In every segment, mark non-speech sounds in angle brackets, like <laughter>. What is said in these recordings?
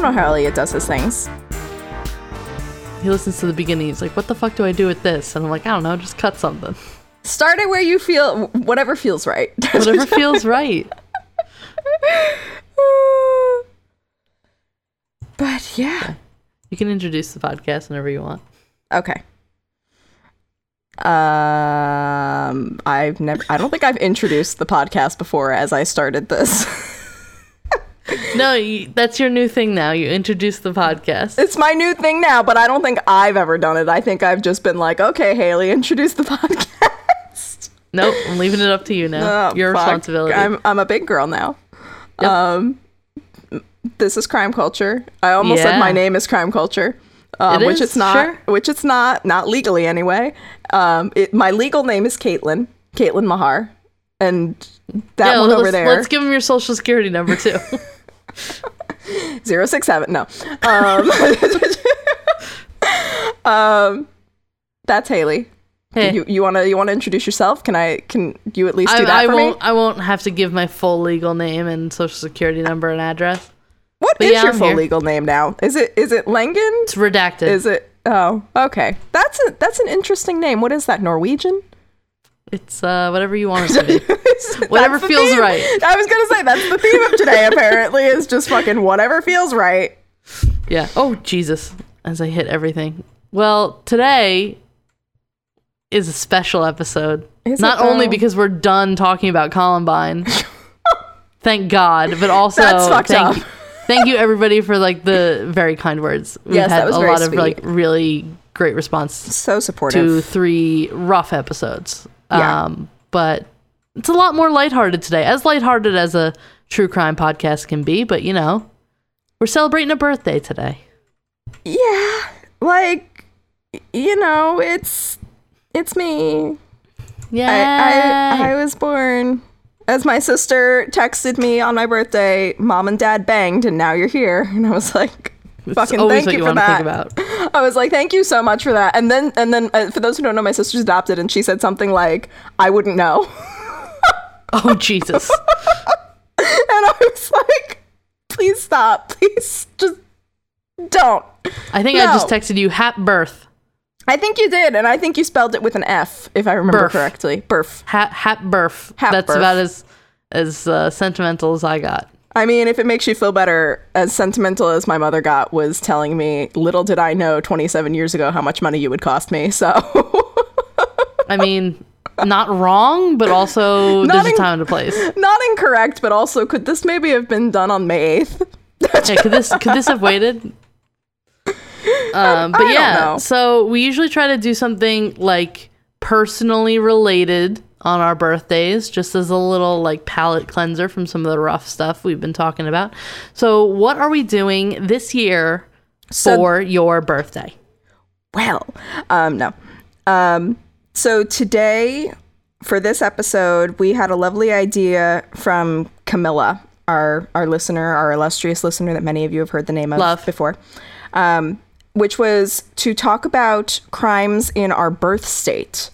don't know. I don't know how Elliot does his things. He listens to the beginning. He's like, "What the fuck do I do with this?" And I'm like, "I don't know. Just cut something. Start it where you feel whatever feels right. <laughs> Whatever feels right." <laughs> but yeah. You can introduce the podcast whenever you want. Okay. Um, I've never. I don't think I've introduced the podcast before as I started this. <laughs> No, you, that's your new thing now. You introduce the podcast. it's my new thing now, but I don't think I've ever done it. I think I've just been like, okay, Haley, introduce the <laughs> podcast. Nope, I'm leaving it up to you now. Oh, your fuck. responsibility. I'm I'm a big girl now. Yep. Um, this is crime culture. I almost said my name is crime culture. Um, It which is, it's not. sure. Which it's not. Not legally anyway. Um, it, my legal name is Caitlin. Caitlin Mahar, and that yeah, one over there. let's give him your social security number too. <laughs> <laughs> Zero six seven. No. Um, <laughs> um, that's Haley. Hey. You you wanna you wanna introduce yourself? Can I can you at least do I, that I for won't. me? I won't have to give my full legal name and social security number and address. What but is yeah, your I'm full here. legal name now? Is it is it Langen? It's redacted. Is it? Oh, okay. That's a that's an interesting name. What is that? Norwegian? It's uh, whatever you want it to be. <laughs> <laughs> Whatever feels theme. right. I was gonna say that's the theme of today. apparently, is just fucking whatever feels right. Yeah. Oh Jesus! As I hit everything. Well, today is a special episode. Is Not it, only because we're done talking about Columbine, <laughs> thank God, but also That's thank, up. thank you everybody for like the very kind words. We've Yes, had that was a very lot of like really great response So supportive. to three rough episodes. Yeah. Um, but it's a lot more lighthearted today, as lighthearted as a true crime podcast can be. But you know, we're celebrating a birthday today. yeah, like you know, it's it's me. Yeah. I, I I was born. As my sister texted me on my birthday, mom and dad banged, and now you're here. And I was like, fucking thank you you for that. <laughs> I was like, thank you so much for that. And then, and then, uh, for those who don't know, my sister's adopted, and she said something like, I wouldn't know. <laughs> Oh Jesus! <laughs> And I was like, please stop. Please just don't. I think I just texted you "Hap birth." I think you did, and I think you spelled it with an F, if I remember Burf. correctly. Burf. Hap hap birth. Hap That's birth. about as as uh, sentimental as I got. I mean, if it makes you feel better, as sentimental as my mother got was telling me, little did I know 27 years ago how much money you would cost me. So, <laughs> I mean, not wrong, but also <laughs> Not there's a time and a place. not incorrect, but also, could this maybe have been done on May 8th? Yeah, could this could this have waited? <laughs> Um, but yeah, so we usually try to do something like personally related on our birthdays, just as a little like palate cleanser from some of the rough stuff we've been talking about. So, what are we doing this year So- for your birthday? Well, um, no. Um, so today, for this episode, we had a lovely idea from Camilla, our our listener, our illustrious listener that many of you have heard the name of Love. before, um, which was to talk about crimes in our birth state.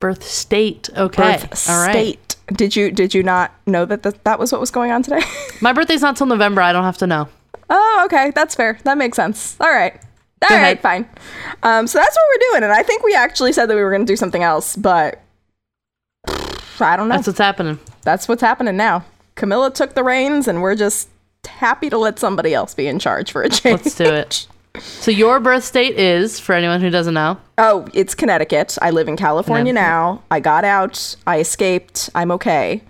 Birth state. Okay. Birth All right. state. Did you did you not know that th- that was what was going on today? <laughs> My birthday's not till November. I don't have to know. Oh, okay. That's fair. That makes sense. All right. All Go fine. Um, so that's what we're doing. And I think we actually said that we were going to do something else, but <sighs> I don't know. That's what's happening. That's what's happening now. Camilla took the reins, and we're just happy to let somebody else be in charge for a change. Let's do it. <laughs> So your birth state is, for anyone who doesn't know, Oh, it's Connecticut. I live in California now. I got out. I escaped. I'm okay.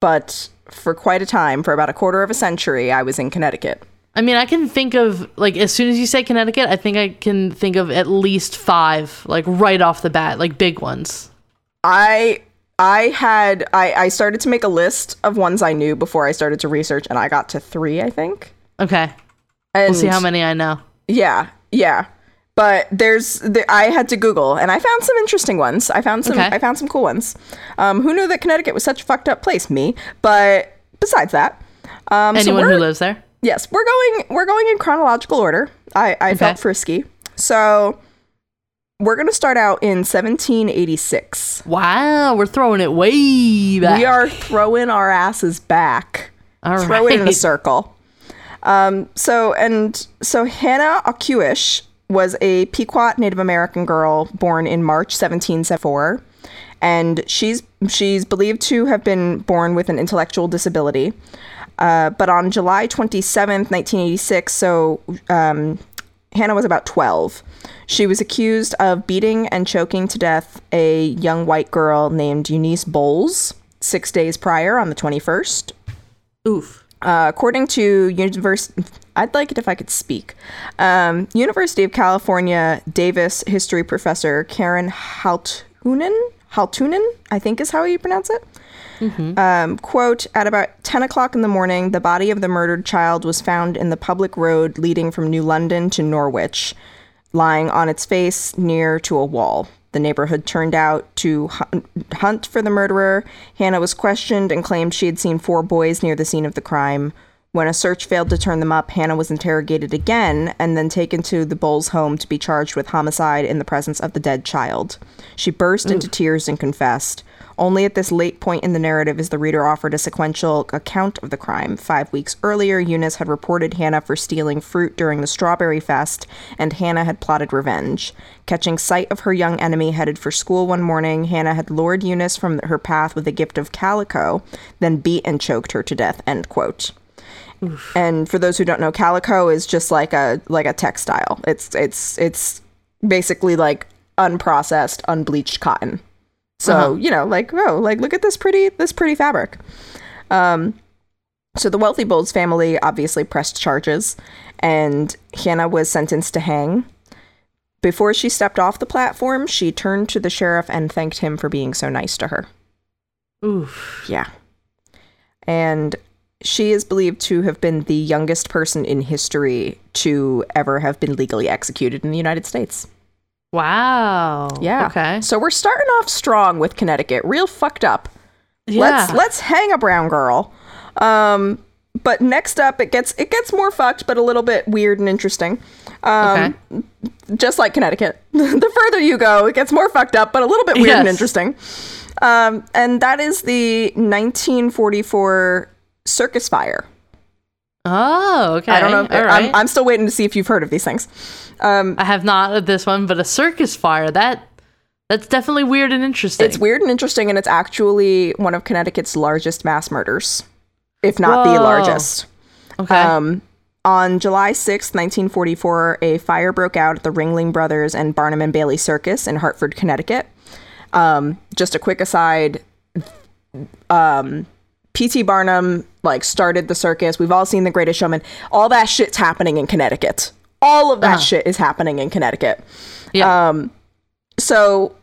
But for quite a time, for about a quarter of a century, I was in Connecticut. I mean, I can think of like as soon as you say Connecticut, I think I can think of at least five, like right off the bat, like big ones. I I had I, I started to make a list of ones I knew before I started to research, and I got to three, I think. Okay, And we'll see how many I know. Yeah, yeah. But there's the, I had to Google, and I found some interesting ones. I found some Okay. I found some cool ones. Um, who knew that Connecticut was such a fucked up place? Me. But besides that, um, Anyone we're- who lives there. Yes, we're going we're going in chronological order. I, I felt frisky. So we're gonna start out in 1786. Wow, we're throwing it way back. We are throwing our asses back. All Throw it in a circle. Um, so and so Hannah Ocuish was a Pequot Native American girl born in March 1774, and she's she's believed to have been born with an intellectual disability. Uh, but on July 27th, 1986, so um, Hannah was about 12. She was accused of beating and choking to death a young white girl named Eunice Bolles six days prior on the 21st. Oof. Uh, according to University, I'd like it if I could speak. Um, University of California Davis history professor Karen Halttunen, Halttunen, I think is how you pronounce it. Um, quote, at about 10 o'clock in the morning, the body of the murdered child was found in the public road leading from New London to Norwich, lying on its face near to a wall. The neighborhood turned out to hunt for the murderer. Hannah was questioned and claimed she had seen four boys near the scene of the crime. When a search failed to turn them up, Hannah was interrogated again and then taken to the Bulls home to be charged with homicide in the presence of the dead child. She burst into tears and confessed. Only at this late point in the narrative is the reader offered a sequential account of the crime. Five weeks earlier, Eunice had reported Hannah for stealing fruit during the Strawberry Fest, and Hannah had plotted revenge. Catching sight of her young enemy headed for school one morning, Hannah had lured Eunice from her path with a gift of calico, then beat and choked her to death. End quote. And for those who don't know, calico is just like a like a textile. It's it's it's basically like unprocessed, unbleached cotton. So Uh-huh. you know, like oh, like look at this pretty this pretty fabric. Um, so the wealthy Bolles family obviously pressed charges, and Hannah was sentenced to hang. Before she stepped off the platform, she turned to the sheriff and thanked him for being so nice to her. Oof. Yeah. And she is believed to have been the youngest person in history to ever have been legally executed in the United States. Wow. Yeah. Okay. So we're starting off strong with Connecticut. Real fucked up. Yeah. Let's let's hang a brown girl. Um but next up it gets it gets more fucked but a little bit weird and interesting. Um okay. just like Connecticut. <laughs> the further you go, it gets more fucked up, but a little bit weird and interesting. Um, and that is the 1944 circus fire. Oh, okay. I don't know. If, right. I'm, I'm still waiting to see if you've heard of these things. Um, I have not this one, but a circus fire. That that's definitely weird and interesting. it's weird and interesting, and it's actually one of Connecticut's largest mass murders, if not the largest. Okay. Um, on July sixth, 1944, a fire broke out at the Ringling Brothers and Barnum and Bailey Circus in Hartford, Connecticut. Um, just a quick aside, um, P.T. Barnum like started the circus. We've all seen The Greatest Showman. All that shit's happening in Connecticut. All of that Uh-huh. shit is happening in Connecticut. yeah. Um, so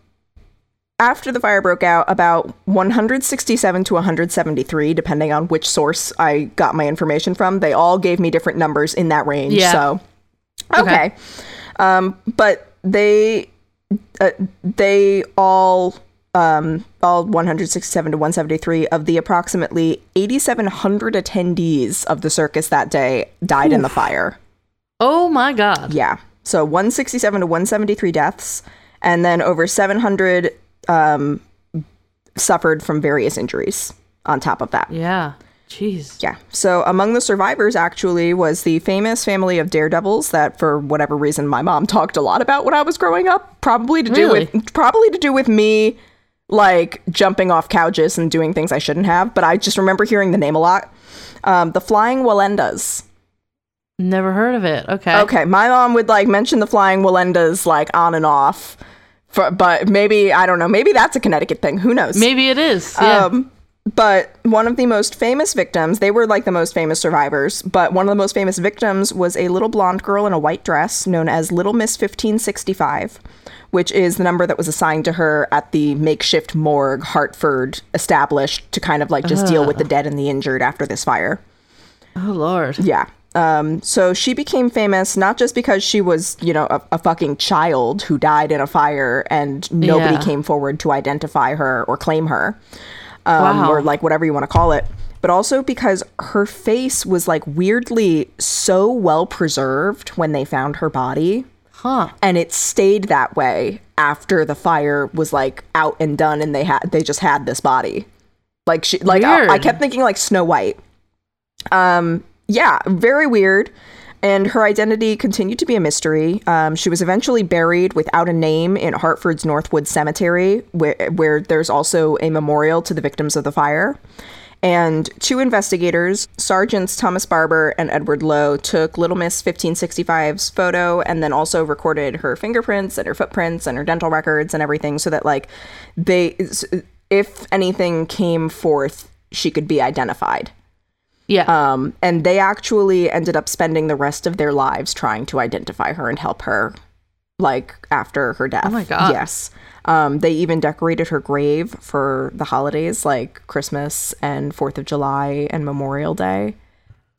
after the fire broke out, about 167 to 173, depending on which source I got my information from, they all gave me different numbers in that range. Yeah. So, Okay. okay. Um, but they, uh, they all, um, all 167 to 173 of the approximately 8,700 attendees of the circus that day died in the fire. Oh my god. Yeah. So 167 to 173 deaths, and then over 700 um, suffered from various injuries on top of that. Yeah. Jeez. Yeah. So among the survivors, actually, was the famous family of daredevils that, for whatever reason, my mom <laughs> talked a lot about when I was growing up. Probably to do Really? with probably to do with me like jumping off couches and doing things I shouldn't have. But I just remember hearing the name a lot. Um, the Flying Wallendas. Never heard of it. Okay. Okay, my mom would like mention the flying Wallendas like on and off, for, but maybe I don't know. Maybe that's a Connecticut thing. Who knows? Maybe it is. Yeah. Um, but one of the most famous victims, they were like the most famous survivors, but one of the most famous victims was a little blonde girl in a white dress known as Little Miss 1565, which is the number that was assigned to her at the makeshift morgue Hartford established to kind of like just deal with the dead and the injured after this fire. oh lord. Yeah. Um, so she became famous not just because she was, you know, a, a fucking child who died in a fire and nobody Yeah. came forward to identify her or claim her, um, Wow. or like whatever you want to call it. But also because her face was like weirdly so well preserved when they found her body, Huh. and it stayed that way after the fire was like out and done, and they had they just had this body. Like she, like I, I kept thinking like Snow White. Um, yeah, very weird. And her identity continued to be a mystery. Um, she was eventually buried without a name in Hartford's Northwood Cemetery, where, where there's also a memorial to the victims of the fire. And two investigators, Sergeants Thomas Barber and Edward Lowe, took Little Miss 1565's photo and then also recorded her fingerprints and her footprints and her dental records and everything so that, like, they, if anything came forth, she could be identified. Yeah. Um, and they actually ended up spending the rest of their lives trying to identify her and help her, like after her death. Oh my God. Yes. Um, they even decorated her grave for the holidays like Christmas and Fourth of July and Memorial Day,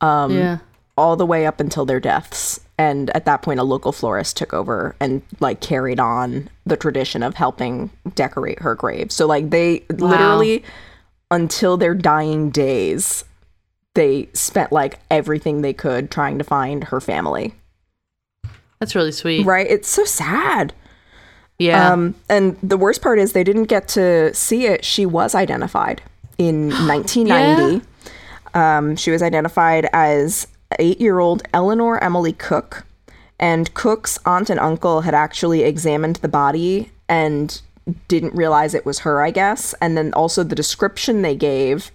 um, yeah. all the way up until their deaths. And at that point, a local florist took over and like carried on the tradition of helping decorate her grave. So like they literally, until their dying days, they spent like everything they could trying to find her family. That's really sweet. Right? It's so sad. Yeah. Um, and the worst part is they didn't get to see it. She was identified in <gasps> 1990. Um, she was identified as eight year old Eleanor Emily Cook. And Cook's aunt and uncle had actually examined the body and didn't realize it was her, I guess. And then also the description they gave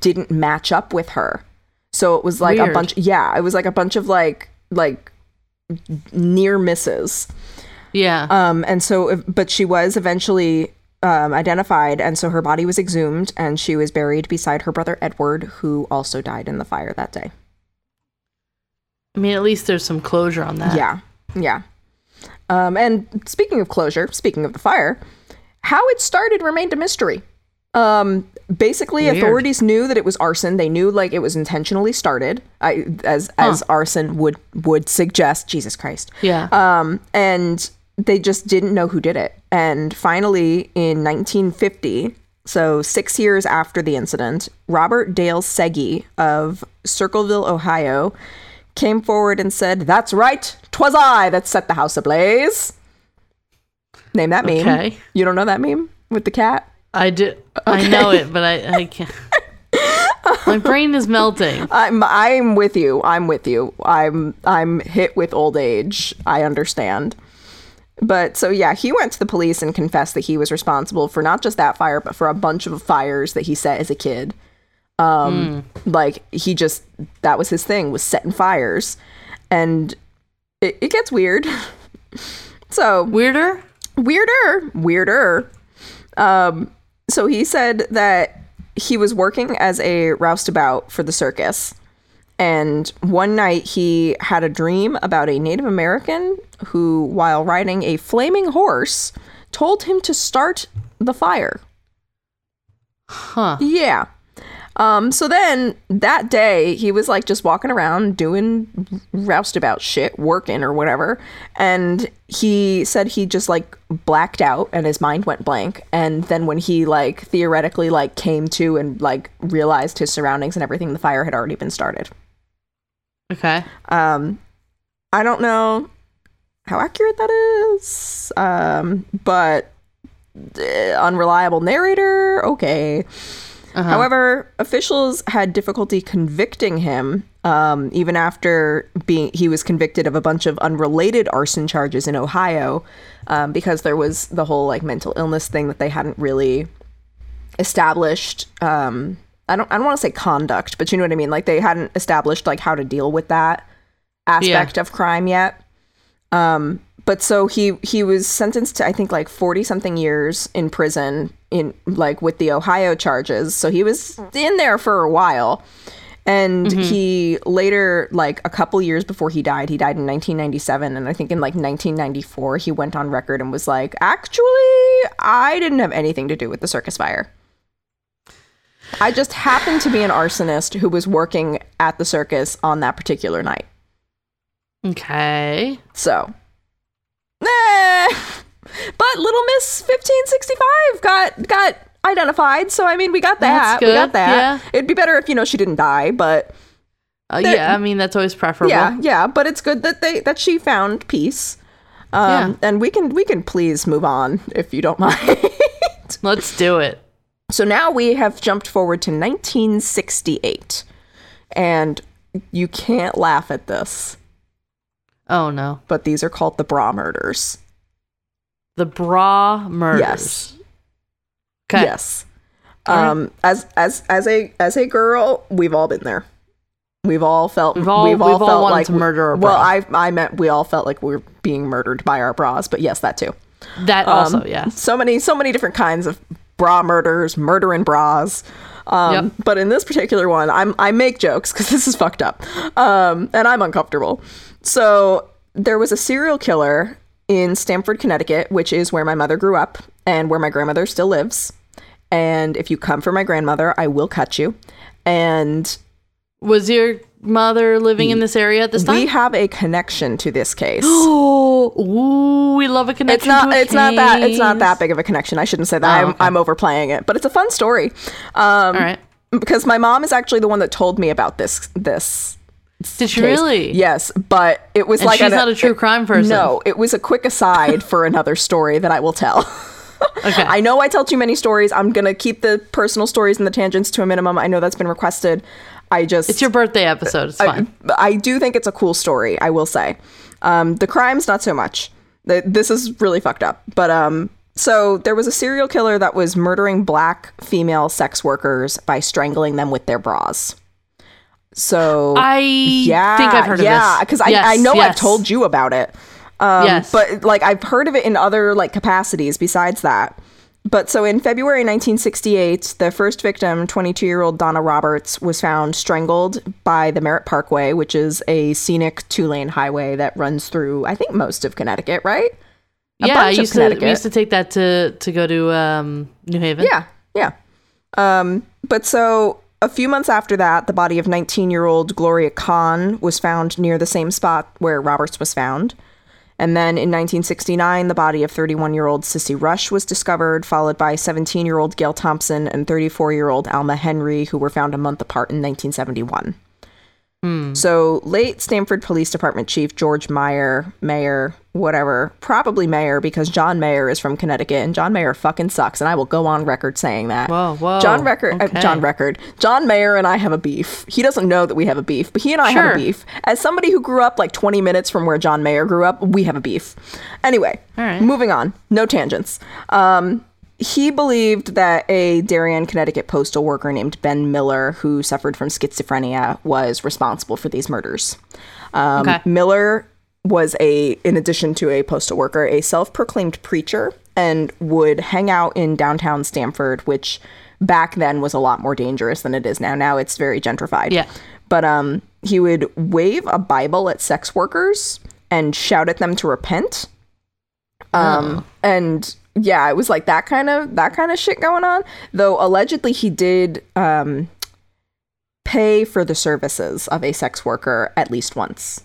didn't match up with her. So it was like a bunch yeah, it was like a bunch of like like near misses. yeah. Um, and so, but she was eventually um, identified, and so her body was exhumed, and she was buried beside her brother Edward, who also died in the fire that day. I mean, at least there's some closure on that. Yeah, yeah. Um, and speaking of closure, speaking of the fire, how it started remained a mystery. Um, basically, Weird. authorities knew that it was arson. They knew like it was intentionally started, I, as as arson would would suggest. Jesus Christ. Yeah. Um, and they just didn't know who did it. And finally, in 1950, so six years after the incident, Robert Dale Segee of Circleville, Ohio, came forward and said, "That's right, 'twas I that set the house ablaze." Name that meme. Okay. You don't know that meme with the cat? I do. I know it, but I, I can't. My <laughs> brain is melting. I'm I'm with you. I'm with you. I'm I'm hit with old age. I understand. But so yeah, he went to the police and confessed that he was responsible for not just that fire, but for a bunch of fires that he set as a kid. Um like he just that was his thing, was setting fires. And it, it gets weird. <laughs> so Weirder? weirder, weirder. Um, so he said that he was working as a roustabout for the circus. And one night he had a dream about a Native American who, while riding a flaming horse, told him to start the fire. Huh. Yeah. Um, so then that day he was like just walking around doing roustabout shit, working or whatever. And he said he just like blacked out and his mind went blank. And then when he like theoretically like came to and like realized his surroundings and everything, the fire had already been started. Okay. Um, I don't know how accurate that is. Um, but uh, unreliable narrator. Okay. Uh-huh. However, officials had difficulty convicting him, um, even after being he was convicted of a bunch of unrelated arson charges in Ohio, um, because there was the whole like mental illness thing that they hadn't really established. Um, I don't I don't want to say conduct, but you know what I mean. Like they hadn't established like how to deal with that aspect of crime yet. Um, but so he he was sentenced to I think like 40 something years in prison in like with the Ohio charges. So he was in there for a while. And mm-hmm. he later like a couple years before he died, he died in 1997 and I think in like 1994 he went on record and was like, "Actually, I didn't have anything to do with the circus fire." I just happened to be an arsonist who was working at the circus on that particular night. Okay. So, eh. <laughs> but Little Miss 1565 got got identified. So I mean, we got that. We got that. yeah. It'd be better if you know she didn't die, but Uh, yeah, I mean that's always preferable. yeah, yeah. But it's good that they that she found peace. Um, Yeah. and we can we can please move on if you don't <laughs> mind. Let's do it. So now we have jumped forward to 1968. And you can't laugh at this, Oh no. but these are called the bra murders. The bra murders. Yes. Okay. Yes. Right. Um, as as as a as a girl, we've all been there. We've all felt We've all- we've all felt wanted like to murder Well. I I meant we all felt like we were being murdered by our bras, but yes, that too. That Um, also, yes. So many so many different kinds of bra murders, murder in bras. Um, Yep. But in this particular one, I'm I make jokes because this is fucked up, um, and I'm uncomfortable. So there was a serial killer in Stamford, Connecticut, which is where my mother grew up and where my grandmother still lives. And if you come for my grandmother, I will cut you. And Was your mother living in this area at this time? we have a connection to this case. Oh, <gasps> ooh, we love a connection. it's not it's not that it's not that big of a connection. I shouldn't say that. Oh, I'm, okay. I'm overplaying it, but it's a fun story. Um, All right. because my mom is actually the one that told me about this this Did she case. really? yes but it was And like she's an- not a true crime person. no it was a quick aside for another story that i will tell <laughs> Okay. i know i tell too many stories i'm gonna keep the personal stories and the tangents to a minimum i know that's been requested i just it's your birthday episode. It's fine. I, I do think it's a cool story i will say um, the crimes not so much The- this is really fucked up but um so there was a serial killer that was murdering black female sex workers by strangling them with their bras so I yeah think I've heard yeah of this. because I, Yes, I know i've told you about it um, Yes. but like i've heard of it in other like capacities besides that but so in February 1968, the first victim, 22 year old Donna Roberts, was found strangled by the Merritt Parkway, which is a scenic two lane highway that runs through, I think, most of Connecticut, right? A yeah, I used to we used to take that to to go to um, New Haven. Yeah, yeah. Um, but so a few months after that, the body of 19 year old Gloria Kahn was found near the same spot where Roberts was found. And then in 1969, the body of 31 year old Sissy Rush was discovered, followed by 17 year old Gail Thompson and 34 year old Alma Henry, who were found a month apart in 1971. Hmm. So late Stamford Police Department Chief George Meyer, Mayor, whatever, probably Mayor because John Mayer is from Connecticut and John Mayer fucking sucks, and I will go on record saying that. Whoa, whoa, John Record, okay. uh, John Record, John Mayer and I have a beef. He doesn't know that we have a beef, but he and I have a beef. As somebody who grew up like 20 minutes from where John Mayer grew up, we have a beef. Anyway, right. moving on. No tangents. Um, he believed that a Darien, Connecticut postal worker named Ben Miller, who suffered from schizophrenia, was responsible for these murders. Um, Okay. Miller was a, in addition to a postal worker, a self-proclaimed preacher and would hang out in downtown Stamford, which back then was a lot more dangerous than it is now. Now it's very gentrified. Yeah. But um, he would wave a Bible at sex workers and shout at them to repent. Um, and yeah, it was like that kind of that kind of shit going on. Though allegedly he did um pay for the services of a sex worker at least once.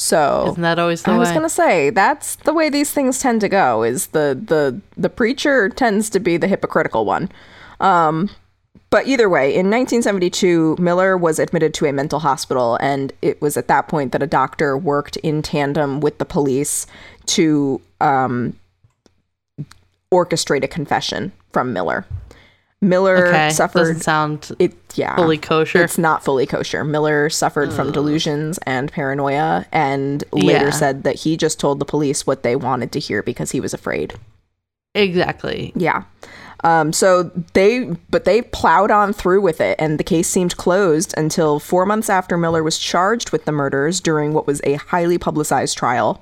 So Isn't that always the I way? was gonna say that's the way these things tend to go. Is the the the preacher tends to be the hypocritical one. Um, but either way, in 1972, Miller was admitted to a mental hospital, and it was at that point that a doctor worked in tandem with the police to um, orchestrate a confession from Miller. Miller okay. suffered Doesn't sound it yeah fully kosher. it's not fully kosher. Miller suffered from delusions and paranoia and later Yeah. said that he just told the police what they wanted to hear because he was afraid. exactly. Yeah. Um, so they, but they plowed on through with it, and the case seemed closed until four months after Miller was charged with the murders during what was a highly publicized trial.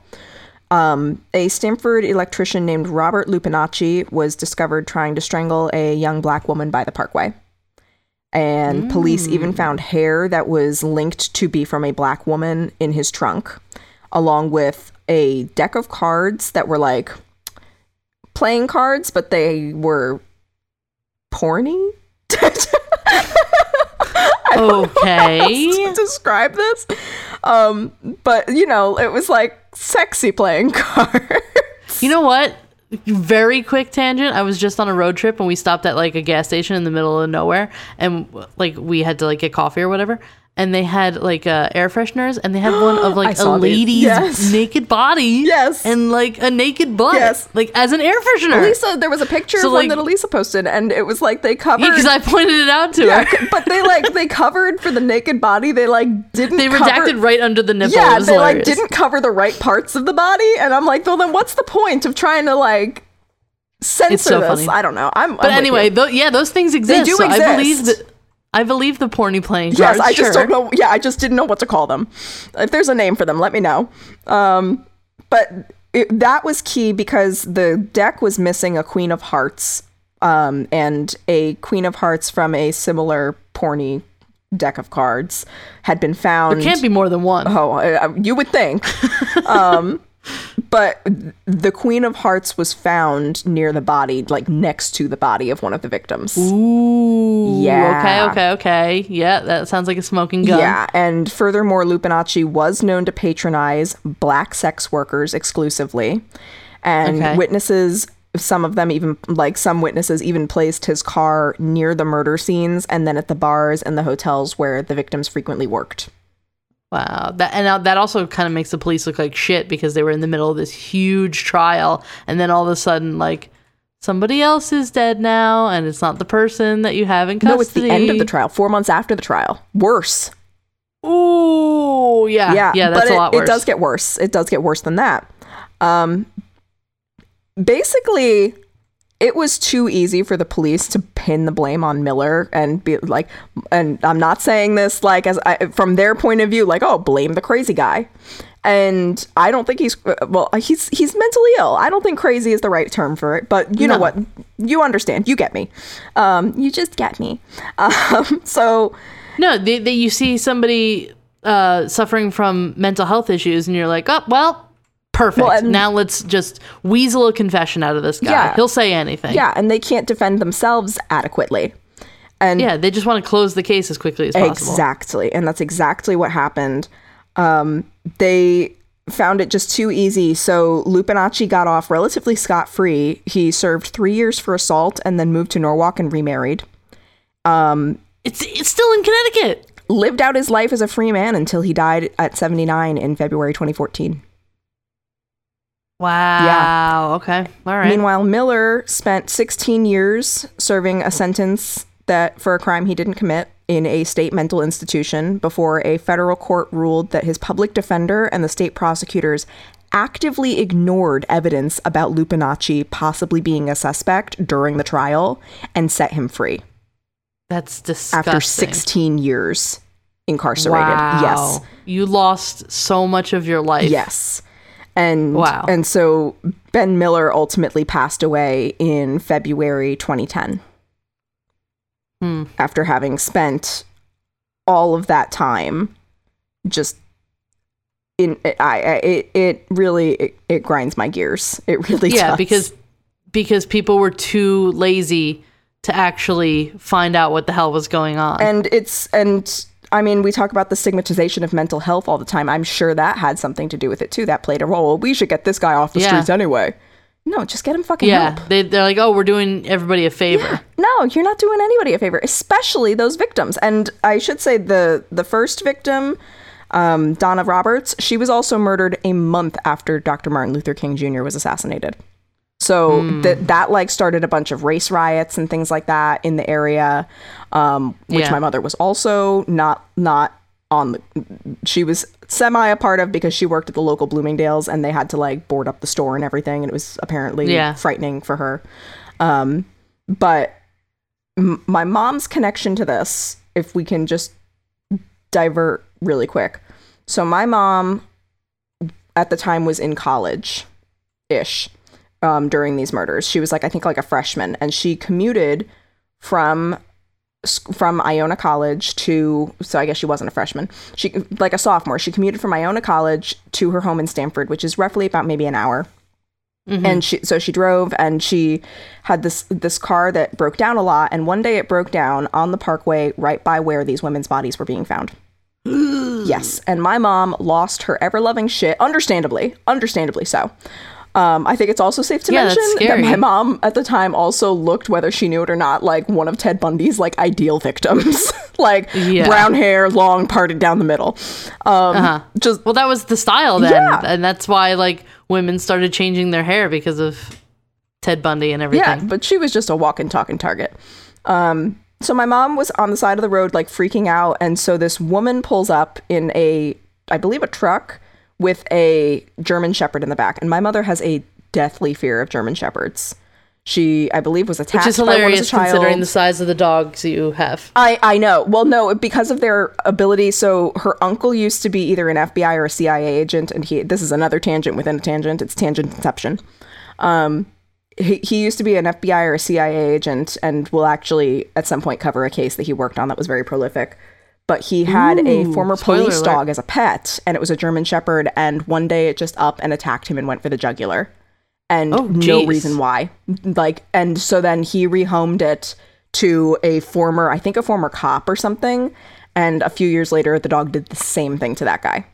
Um, a Stamford electrician named Robert Lupinacci was discovered trying to strangle a young black woman by the parkway. And police even found hair that was linked to be from a black woman in his trunk, along with a deck of cards that were like playing cards, but they were porny. <laughs> Okay. <laughs> to describe this. Um, but you know, it was like sexy playing <laughs> cards. You know what? Very quick tangent. I was just on a road trip and we stopped at like a gas station in the middle of nowhere and like we had to like get coffee or whatever. And they had like uh, air fresheners, and they had one of <gasps> like a saw these. lady's Yes. naked body, Yes. and like a naked butt, Yes. like as an air freshener. Elisa, there was a picture So, of one that Elisa posted, and it was like they covered. because I pointed it out to Yeah, her. but they like they covered for the naked body. They like didn't. They cover- redacted right under the nipple. Yeah, it was they like hilarious. didn't cover the right parts of the body, and I'm like, well, then what's the point of trying to like censor so this? funny. I don't know. I'm. But anyway, tho- yeah, those things exist. do so I believe exist. that. I believe the porny playing yes, cards. I just sure. don't know. Yeah, I just didn't know what to call them. If there's a name for them, let me know. Um, but it, that was key because the deck was missing a Queen of Hearts, um, and a Queen of Hearts from a similar porny deck of cards had been found. There can't be more than one. Oh, uh, you would think. <laughs> um, but the Queen of Hearts was found near the body, like next to the body of one of the victims. Ooh. Yeah. Okay. Okay. Okay. Yeah, that sounds like a smoking gun. Yeah, and furthermore, Lupinacci was known to patronize black sex workers exclusively, and Okay. witnesses. Some of them even like some witnesses even placed his car near the murder scenes and then at the bars and the hotels where the victims frequently worked. Wow. That and that also kind of makes the police look like shit because they were in the middle of this huge trial, and then all of a sudden, like somebody else is dead now, and it's not the person that you have in custody. No, it's the end of the trial, four months after the trial. Worse. Ooh. Yeah. yeah, Yeah. That's but a it, lot worse. It does get worse. It does get worse than that. Um, basically, it was too easy for the police to pin the blame on Miller and be like, and I'm not saying this like as I, from their point of view, like, oh, blame the crazy guy. And I don't think he's well. He's he's mentally ill. I don't think crazy is the right term for it. But you know what? You understand. You get me. Um, you just get me. <laughs> Um, so No, they, they, you see somebody uh, suffering from mental health issues, and you're like, oh, well, perfect. Well, now let's just weasel a confession out of this guy. Yeah. He'll say anything. yeah, and they can't defend themselves adequately. And Yeah, they just want to close the case as quickly as possible. Exactly. And that's exactly what happened. Um, they found it just too easy. So Lupinacci got off relatively scot free. He served three years for assault and then moved to Norwalk and remarried. It's, it's still in Connecticut. Lived out his life as a free man until he died at 79 in February 2014. Wow. Okay. All right. Meanwhile, Miller spent 16 years serving a sentence that for a crime he didn't commit in a state mental institution before a federal court ruled that his public defender and the state prosecutors actively ignored evidence about Lupinacci possibly being a suspect during the trial and set him free That's disgusting. after 16 years incarcerated. Wow. Yes. You lost so much of your life. Yes. And Wow. and so Ben Miller ultimately passed away in February 2010. Hmm. After having spent all of that time just in I, I it it really it, it grinds my gears. It really Yeah, does. because because people were too lazy to actually find out what the hell was going on. and it's and I mean, we talk about the stigmatization of mental health all the time. I'm sure that had something to do with it too. That played a role. We should get this guy off the Yeah. streets anyway. No, just get him fucking yeah, help. they, they're like, oh, we're doing everybody a favor. Yeah. No, you're not doing anybody a favor, especially those victims. And I should say the the first victim, um, Donna Roberts, she was also murdered a month after Dr. Martin Luther King Jr. was assassinated. So Hmm. that that like started a bunch of race riots and things like that in the area, um, which Yeah. my mother was also not not on. The, she was semi a part of because she worked at the local Bloomingdale's and they had to like board up the store and everything, and it was apparently Yeah. frightening for her. Um, but m- my mom's connection to this, if we can just divert really quick. So my mom at the time was in college ish um, during these murders. She was like I think like a freshman and she commuted from from Iona College to so I guess she wasn't a freshman. She like a sophomore. She commuted from Iona College to her home in Stamford, which is roughly about maybe an hour and she so she drove and she had this this car that broke down a lot and one day it broke down on the parkway right by where these women's bodies were being found <gasps> yes and my mom lost her ever loving shit understandably understandably so Um, I think it's also safe to Yeah, mention that my mom at the time also looked, whether she knew it or not, like one of Ted Bundy's like ideal victims, <laughs> like Yeah. brown hair, long, parted down the middle. Um, Uh-huh. Just Well, that was the style then, Yeah. and that's why like women started changing their hair because of Ted Bundy and everything. Yeah, but she was just a walk walking, talking target. Um, so my mom was on the side of the road, like freaking out, and so this woman pulls up in a, I believe, a truck with a German Shepherd in the back, and my mother has a deathly fear of German Shepherds. She, I believe, was attacked Which is by one as a hilarious considering the size of the dogs you have. I, I know. Well, no, because of their ability. So her uncle used to be either an FBI or a CIA agent, and he. This is another tangent within a tangent. It's tangent inception. Um, he, he used to be an FBI or a CIA agent, and will actually at some point cover a case that he worked on that was very prolific. But he had a former police alert. dog as a pet, and it was a German Shepherd. And one day it just up and attacked him and went for the jugular, and Oh, no reason why. Like, and so then he rehomed it to a former, I think a former cop or something. And a few years later, the dog did the same thing to that guy.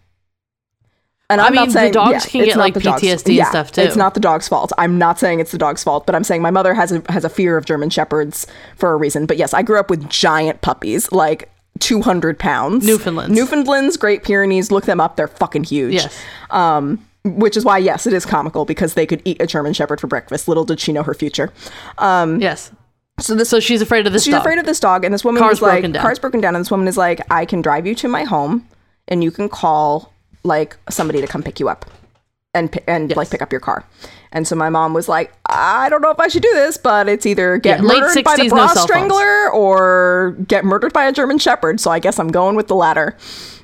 And I I'm mean, not the saying dogs yeah, can it's get, like, the PTSD and yeah, stuff, too. It's not the dog's fault. I'm not saying it's the dog's fault, but I'm saying my mother has a has a fear of German shepherds for a reason. But yes, I grew up with giant puppies, like 200 pounds. Newfoundlands. Newfoundlands, Great Pyrenees. Look them up; they're fucking huge. Yes. Um, which is why, yes, it is comical because they could eat a German Shepherd for breakfast. Little did she know her future. Yes. So this So she's afraid of this dog. she's dog. afraid of this dog, and this woman Car's was like, broken down. "Car's broken down," and this woman is like, "I can drive you to my home, and you can call like somebody to come pick you up, and and like pick up your car." And so my mom was like, "I don't know if I should do this, but it's either get Yeah, late murdered by the 60s, no bra phones. strangler or get murdered by a German Shepherd." So I guess I'm going with the latter.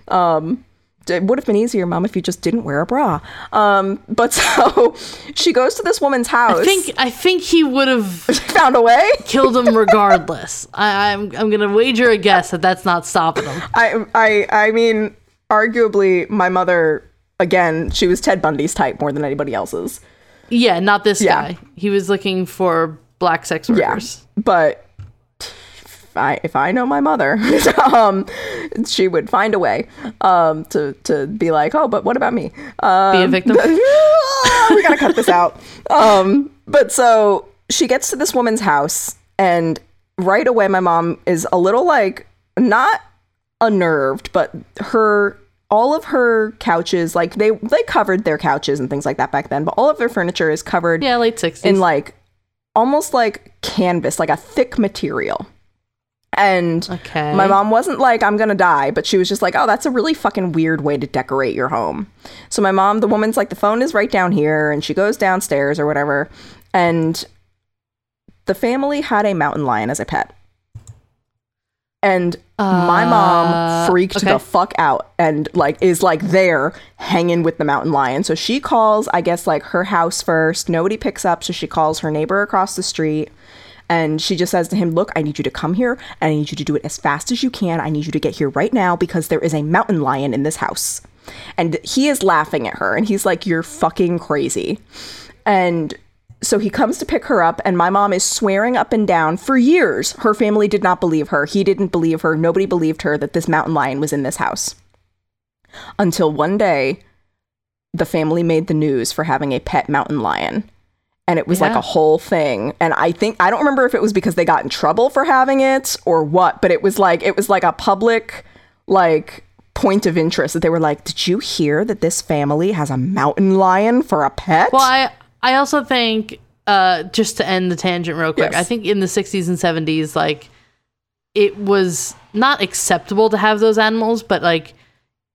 Um, it would have been easier, mom, if you just didn't wear a bra. Um, but <laughs> so she goes to this woman's house. I think I think he would have <laughs> found a way. killed him regardless. I, I'm I'm gonna wager a guess that that's not stopping him. I I I mean, arguably, my mother again, she was Ted Bundy's type more than anybody else's. Yeah, not this Yeah. guy. He was looking for black sex workers. Yeah, but if I if I know my mother, <laughs> um, she would find a way um to to be like, oh, but what about me? Um, Be a victim. <laughs> we gotta cut this out. Um, but so she gets to this woman's house, and right away, my mom is a little like not unnerved, but her all of her couches, like they they covered their couches and things like that back then, but all of their furniture is covered yeah, late sixties. in like almost like canvas, like a thick material. And Okay. my mom wasn't like, I'm gonna die, but she was just like, oh, that's a really fucking weird way to decorate your home. So my mom, the woman's like, the phone is right down here, and she goes downstairs or whatever. And the family had a mountain lion as a pet. And my mom Uh, freaked okay. the fuck out and like is like there hanging with the mountain lion. So she calls, I guess, like her house first. Nobody picks up, so she calls her neighbor across the street. And she just says to him, Look, I need you to come here and I need you to do it as fast as you can. I need you to get here right now because there is a mountain lion in this house. And he is laughing at her and he's like, You're fucking crazy. And so he comes to pick her up, and my mom is swearing up and down for years. Her family did not believe her. He didn't believe her. Nobody believed her that this mountain lion was in this house. Until one day, the family made the news for having a pet mountain lion. And it was like a whole thing. And I think, I don't remember if it was because they got in trouble for having it or what, but it was like, it was like a public, like, point of interest that they were like, Did you hear that this family has a mountain lion for a pet? Well, I I also think uh, just to end the tangent real quick, Yes. I think in the 60s and 70s, like it was not acceptable to have those animals, but like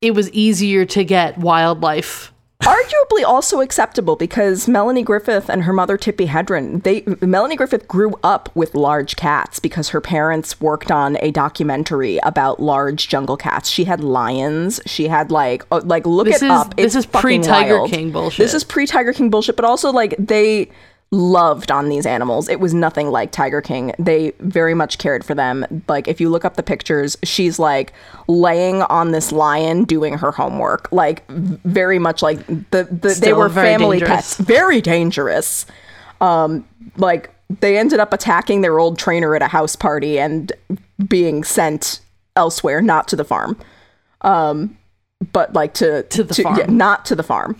it was easier to get wildlife. Arguably also acceptable because Melanie Griffith and her mother Tippi Hedren, they Melanie Griffith grew up with large cats because her parents worked on a documentary about large jungle cats. She had lions. She had like oh, like look This it is- up. this It's is pre-Tiger. King bullshit. This is pre Tiger King bullshit, but also like they loved on these animals. It was nothing like Tiger King. They very much cared for them. Like if you look up the pictures, she's like laying on this lion doing her homework. Like very much like the, the they were family dangerous. pets. Very dangerous. Um like they ended up attacking their old trainer at a house party and being sent elsewhere, not to the farm. Um but like to To the farm. yeah, not to the farm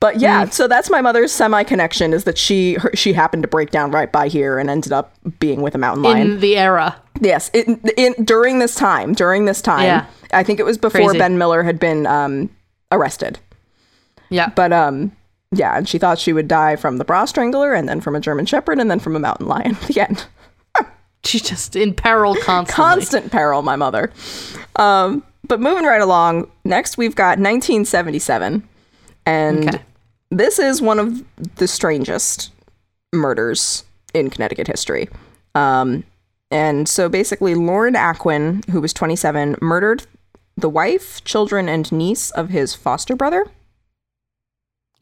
But yeah, so that's my mother's semi connection is that she her, she happened to break down right by here and ended up being with a mountain lion. In the era. yes, in, in during this time, during this time, Yeah. I think it was before Crazy. Ben Miller had been um, arrested. Yeah. But um, yeah, and she thought she would die from the bra strangler, and then from a German Shepherd, and then from a mountain lion. The end. <laughs> She's just in peril constantly. Constant peril, my mother. Um, but moving right along, next we've got 1977, and Okay. This is one of the strangest murders in Connecticut history. Um, and so basically, Lorne Acquin, who was 27, murdered the wife, children, and niece of his foster brother.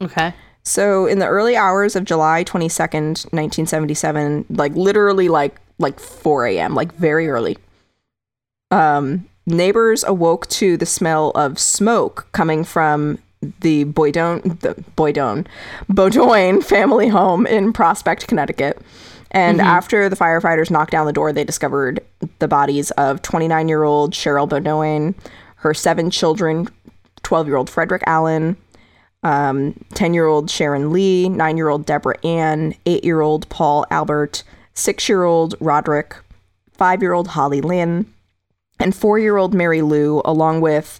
Okay. So in the early hours of July 22nd, 1977, like literally like like 4 a.m., like very early. Um, neighbors awoke to the smell of smoke coming from the Boydone, the Boydone, Beaudoin family home in Prospect, Connecticut. And mm-hmm. after the firefighters knocked down the door, they discovered the bodies of 29 year old Cheryl Beaudoin, her seven children, 12 year old Frederick Allen, um, 10 year old Sharon Lee, 9 year old Deborah Ann, 8 year old Paul Albert, 6 year old Roderick, 5 year old Holly Lynn, and 4 year old Mary Lou, along with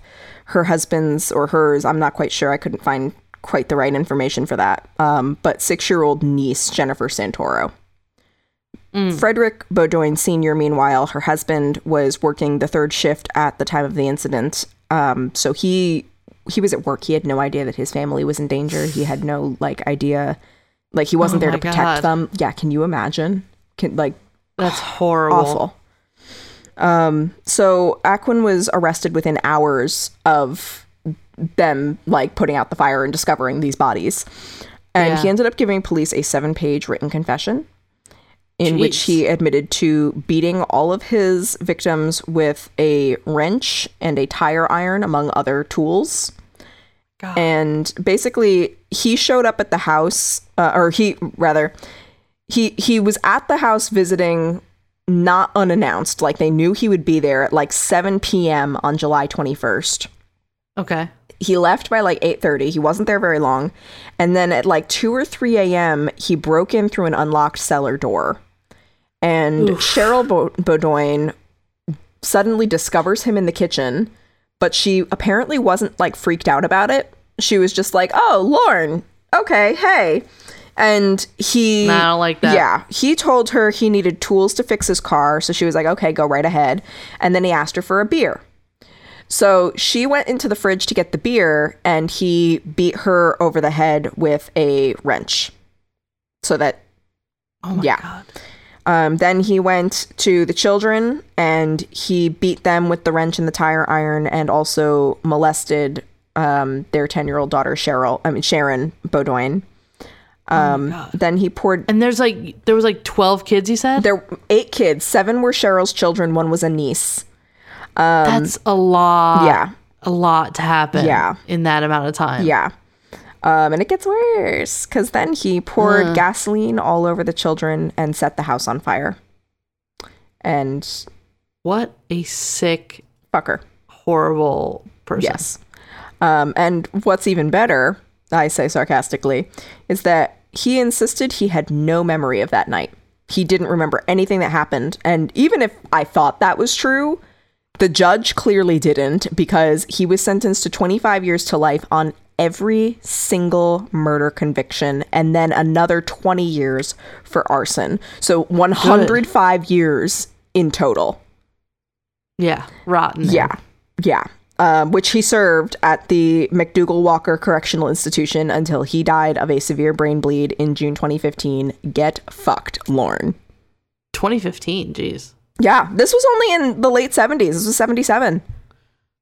her husband's or hers, I'm not quite sure, I couldn't find quite the right information for that, um, but 6 year old niece Jennifer Santoro. Frederick Beaudoin Sr., meanwhile, her husband was working the third shift at the time of the incident. Um, so he he was at work. He had no idea that his family was in danger. He had no like idea, like he wasn't Oh there to protect God. them. Yeah, can you imagine? Can like That's horrible. awful. Um, so Acquin was arrested within hours of them like putting out the fire and discovering these bodies. And Yeah. he ended up giving police a seven page written confession in which he admitted to beating all of his victims with a wrench and a tire iron, among other tools. God. And basically, he showed up at the house, uh, or he rather, he he was at the house visiting, not unannounced. Like they knew he would be there at like 7 p.m. on July 21st Okay. he left by like 8.30 he wasn't there very long and then at like 2 or 3 a.m he broke in through an unlocked cellar door and cheryl Bo- beaudoin suddenly discovers him in the kitchen but she apparently wasn't like freaked out about it she was just like oh lorne okay hey and he Nah, I don't like that. yeah he told her he needed tools to fix his car so she was like okay go right ahead and then he asked her for a beer so she went into the fridge to get the beer, and he beat her over the head with a wrench. So that, Oh my Yeah. god. um, then he went to the children and he beat them with the wrench and the tire iron, and also molested um, their ten-year-old daughter Cheryl. I mean Sharon Beaudoin. Um, God. then he poured. And there's like there was like 12 kids you said? There were eight kids. Seven were Cheryl's children. One was a niece. That's a lot. yeah. A lot to happen Yeah. in that amount of time. Yeah. Um, and it gets worse because then he poured gasoline all over the children and set the house on fire. And What a sick, fucker. horrible person. Yes. Um, and what's even better, I say sarcastically, is that he insisted he had no memory of that night. He didn't remember anything that happened. And even if I thought that was true, the judge clearly didn't because he was sentenced to 25 years to life on every single murder conviction and then another 20 years for arson. So 105 years in total. Yeah. Rotten. Yeah, yeah. Um, which he served at the MacDougall-Walker Correctional Institution until he died of a severe brain bleed in June 2015. Get fucked, Lorne. 2015. Jeez. Yeah, this was only in the late 70s. This was 77.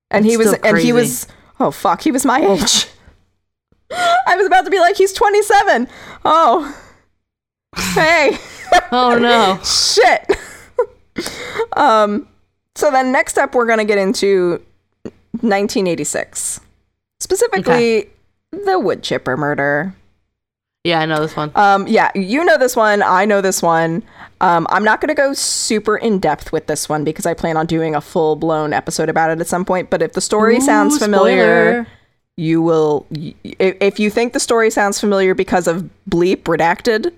And he was, and he was, oh fuck, he was my age. <laughs> I was about to be like, he's 27. Oh, hey. <laughs> Oh no. shit. <laughs> um, so then next up, we're gonna get into 1986, specifically the wood chipper murder. Yeah, I know this one. Um, yeah, you know this one. I know this one. Um, I'm not going to go super in depth with this one because I plan on doing a full blown episode about it at some point. But if the story sounds familiar, spoiler. you will y- if, if you think the story sounds familiar because of bleep redacted,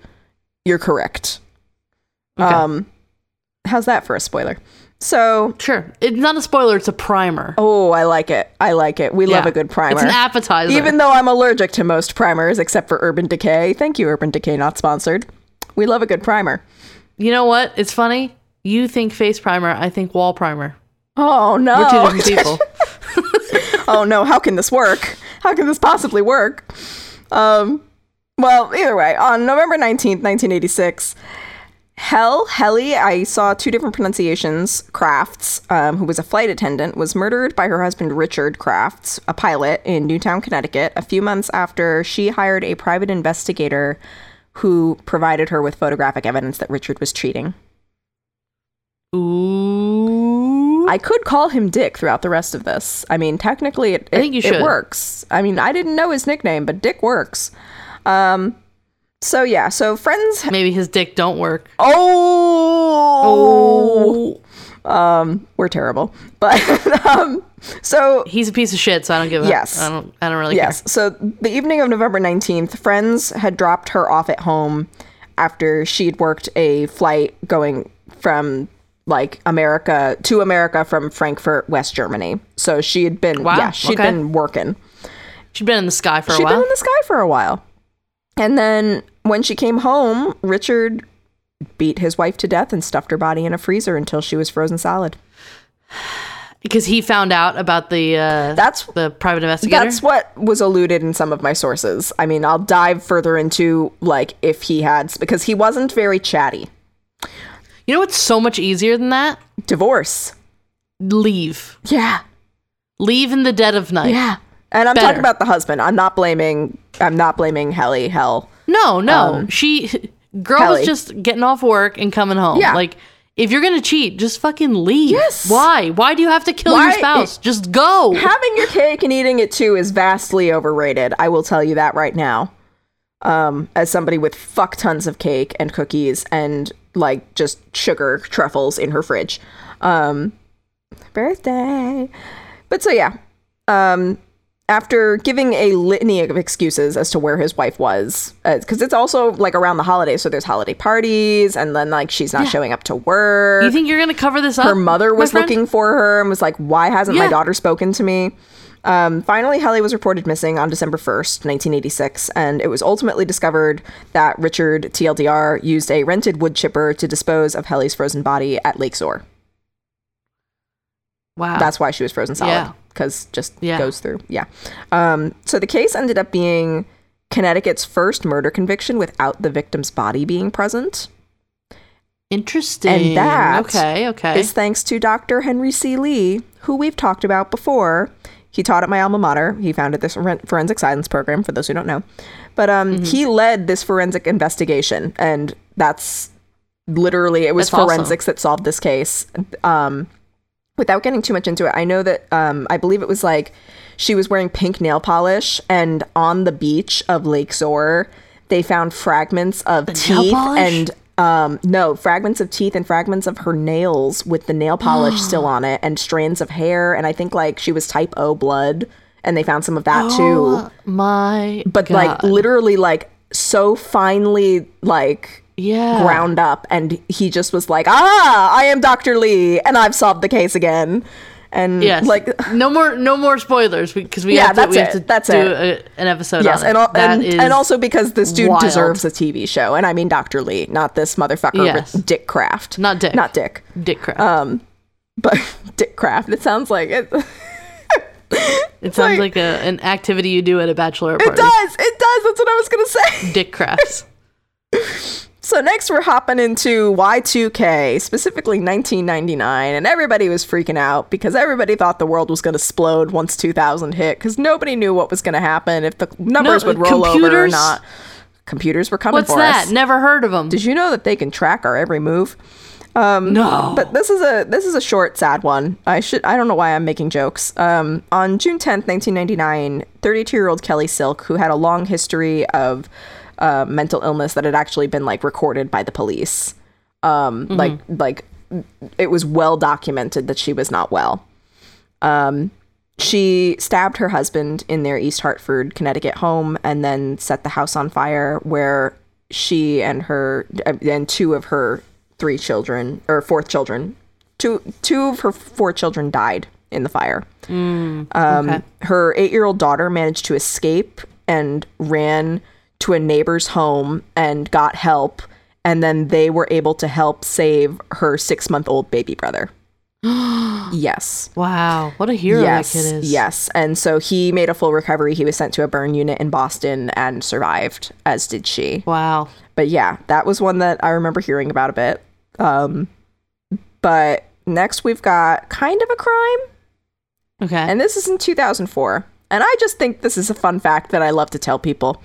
you're correct. Okay. Um how's that for a spoiler? So, Sure. It's not a spoiler, it's a primer. oh, I like it. I like it. We love a good primer. It's an appetizer. Even though I'm allergic to most primers except for Urban Decay. Thank you Urban Decay not sponsored. We love a good primer. you know what? It's funny. You think face primer, I think wall primer. Oh no. We're two different <laughs> people. oh no, how can this work? How can this possibly work? Um, well, either way, on November 19th, 1986, Hell, Helle, I saw two different pronunciations, Crafts, um, who was a flight attendant, was murdered by her husband Richard Crafts, a pilot in Newtown, Connecticut, a few months after she hired a private investigator who provided her with photographic evidence that Richard was cheating. Ooh. I could call him Dick throughout the rest of this. I mean, technically, it, I think you should. it works. I mean, I didn't know his nickname, but Dick works. Um, so yeah, so friends. Maybe his dick don't work. Oh, oh. um, we're terrible, but <laughs> um, so He's a piece of shit, so I don't give a Yes. I don't I don't really yes, so the evening of November nineteenth, friends had dropped her off at home after she'd worked a flight going from like America to America from Frankfurt, West Germany. So she had been, Wow, yeah, she had okay. been working. She'd been in the sky for a while. She'd been in the sky for a while. And then when she came home, Richard beat his wife to death and stuffed her body in a freezer until she was frozen solid. <sighs> because he found out about the uh That's the private investigator. that's what was alluded in some of my sources. I mean, I'll dive further into like if he had because he wasn't very chatty. you know what's so much easier than that? Divorce. Leave. Yeah. Leave in the dead of night. Yeah. And I'm Better. talking about the husband. I'm not blaming I'm not blaming Helle Hell. No, no. Um, she girl Kelly. was just getting off work and coming home. Yeah. Like if you're gonna cheat, just fucking leave. Yes. Why? Why do you have to kill Why- your spouse? just go. Having your cake and eating it too is vastly overrated. I will tell you that right now. Um, as somebody with fuck tons of cake and cookies and like just sugar truffles in her fridge. Um, birthday. But so yeah. Um, after giving a litany of excuses as to where his wife was, because it's also like around the holidays, so there's holiday parties, and then like she's not showing up to work you think you're gonna cover this up? her mother was looking for her and was like, "Why hasn't my daughter spoken to me?" Um, finally, Helle was reported missing on December 1st, 1986, and it was ultimately discovered that Richard TLDR used a rented wood chipper to dispose of Helle's frozen body at Lake Zoar. Wow. That's why she was frozen solid, Yeah. because just Yeah. goes through. Yeah. Um, so the case ended up being Connecticut's first murder conviction without the victim's body being present. interesting. And that okay, okay. is thanks to Dr. Henry C. Lee, who we've talked about before. He taught at my alma mater. He founded this forensic science program, for those who don't know. But um, Mm-hmm. he led this forensic investigation, and that's literally it was That's awesome. forensics that solved this case. Um, without getting too much into it, I know that um, I believe it was like she was wearing pink nail polish, and on the beach of Lake Zoar, they found fragments of nail teeth and um, no, fragments of teeth and fragments of her nails with the nail polish <gasps> still on it, and strands of hair, and I think like she was type O blood, and they found some of that too. Oh my But like literally, like so finely like yeah. ground up, and he just was like, "Ah, I am Doctor Lee, and I've solved the case again." And Yes. like <laughs> no more no more spoilers because we Yeah, have to that's we have it. to That's do it. A, an episode Yes, on and, it. al- and, and also because this dude wild. deserves a TV show, and I mean Doctor Lee, not this motherfucker Yes. Dick Craft Not Dick. not Dick. Dick Craft Um, but <laughs> Dick Craft It sounds like it. <laughs> it sounds like- like, a, an activity you do at a bachelor party. It does. It does. That's what I was gonna say. Dick crafts. So next we're hopping into Y2K, specifically 1999, and everybody was freaking out because everybody thought the world was going to explode once 2000 hit because nobody knew what was going to happen if the numbers No, would roll over or not. Computers were coming What's for that? us. Never heard of them. Did you know that they can track our every move? no. But this is a this is a short, sad one. I should I don't know why I'm making jokes. Um, on June 10th, 1999, 32 year old Kelly Silk, who had a long history of uh, mental illness that had actually been like recorded by the police, um, like like it was well documented that she was not well. Um, she stabbed her husband in their East Hartford, Connecticut home and then set the house on fire where she and her and two of her three children or fourth children, two two of her four children died in the fire. Um, okay. Her eight year old daughter managed to escape and ran to a neighbor's home and got help. And then they were able to help save her six month old baby brother. <gasps> yes. Wow. What a hero Yes. that kid is. Yes. And so he made a full recovery. He was sent to a burn unit in Boston and survived, as did she. Wow. But yeah, that was one that I remember hearing about a bit. Um, but next we've got kind of a crime Okay. and this is in 2004. And I just think this is a fun fact that I love to tell people.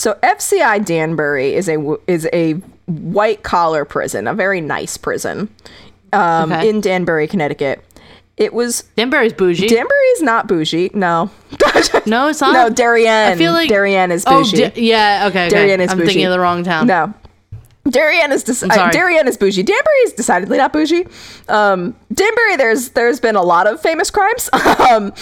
So FCI Danbury is a is a white collar prison, a very nice prison um, Okay. in Danbury, Connecticut. It was Danbury's bougie. Danbury is not bougie. No, <laughs> no, it's not. no. Darien. I feel like Darien is Oh, bougie. Da- yeah. Okay. okay. Darien is I'm bougie. thinking of the wrong town. No. Darien is dis- uh. Darien is bougie. Danbury is decidedly not bougie. Um, Danbury, there's there's been a lot of famous crimes. <laughs> um,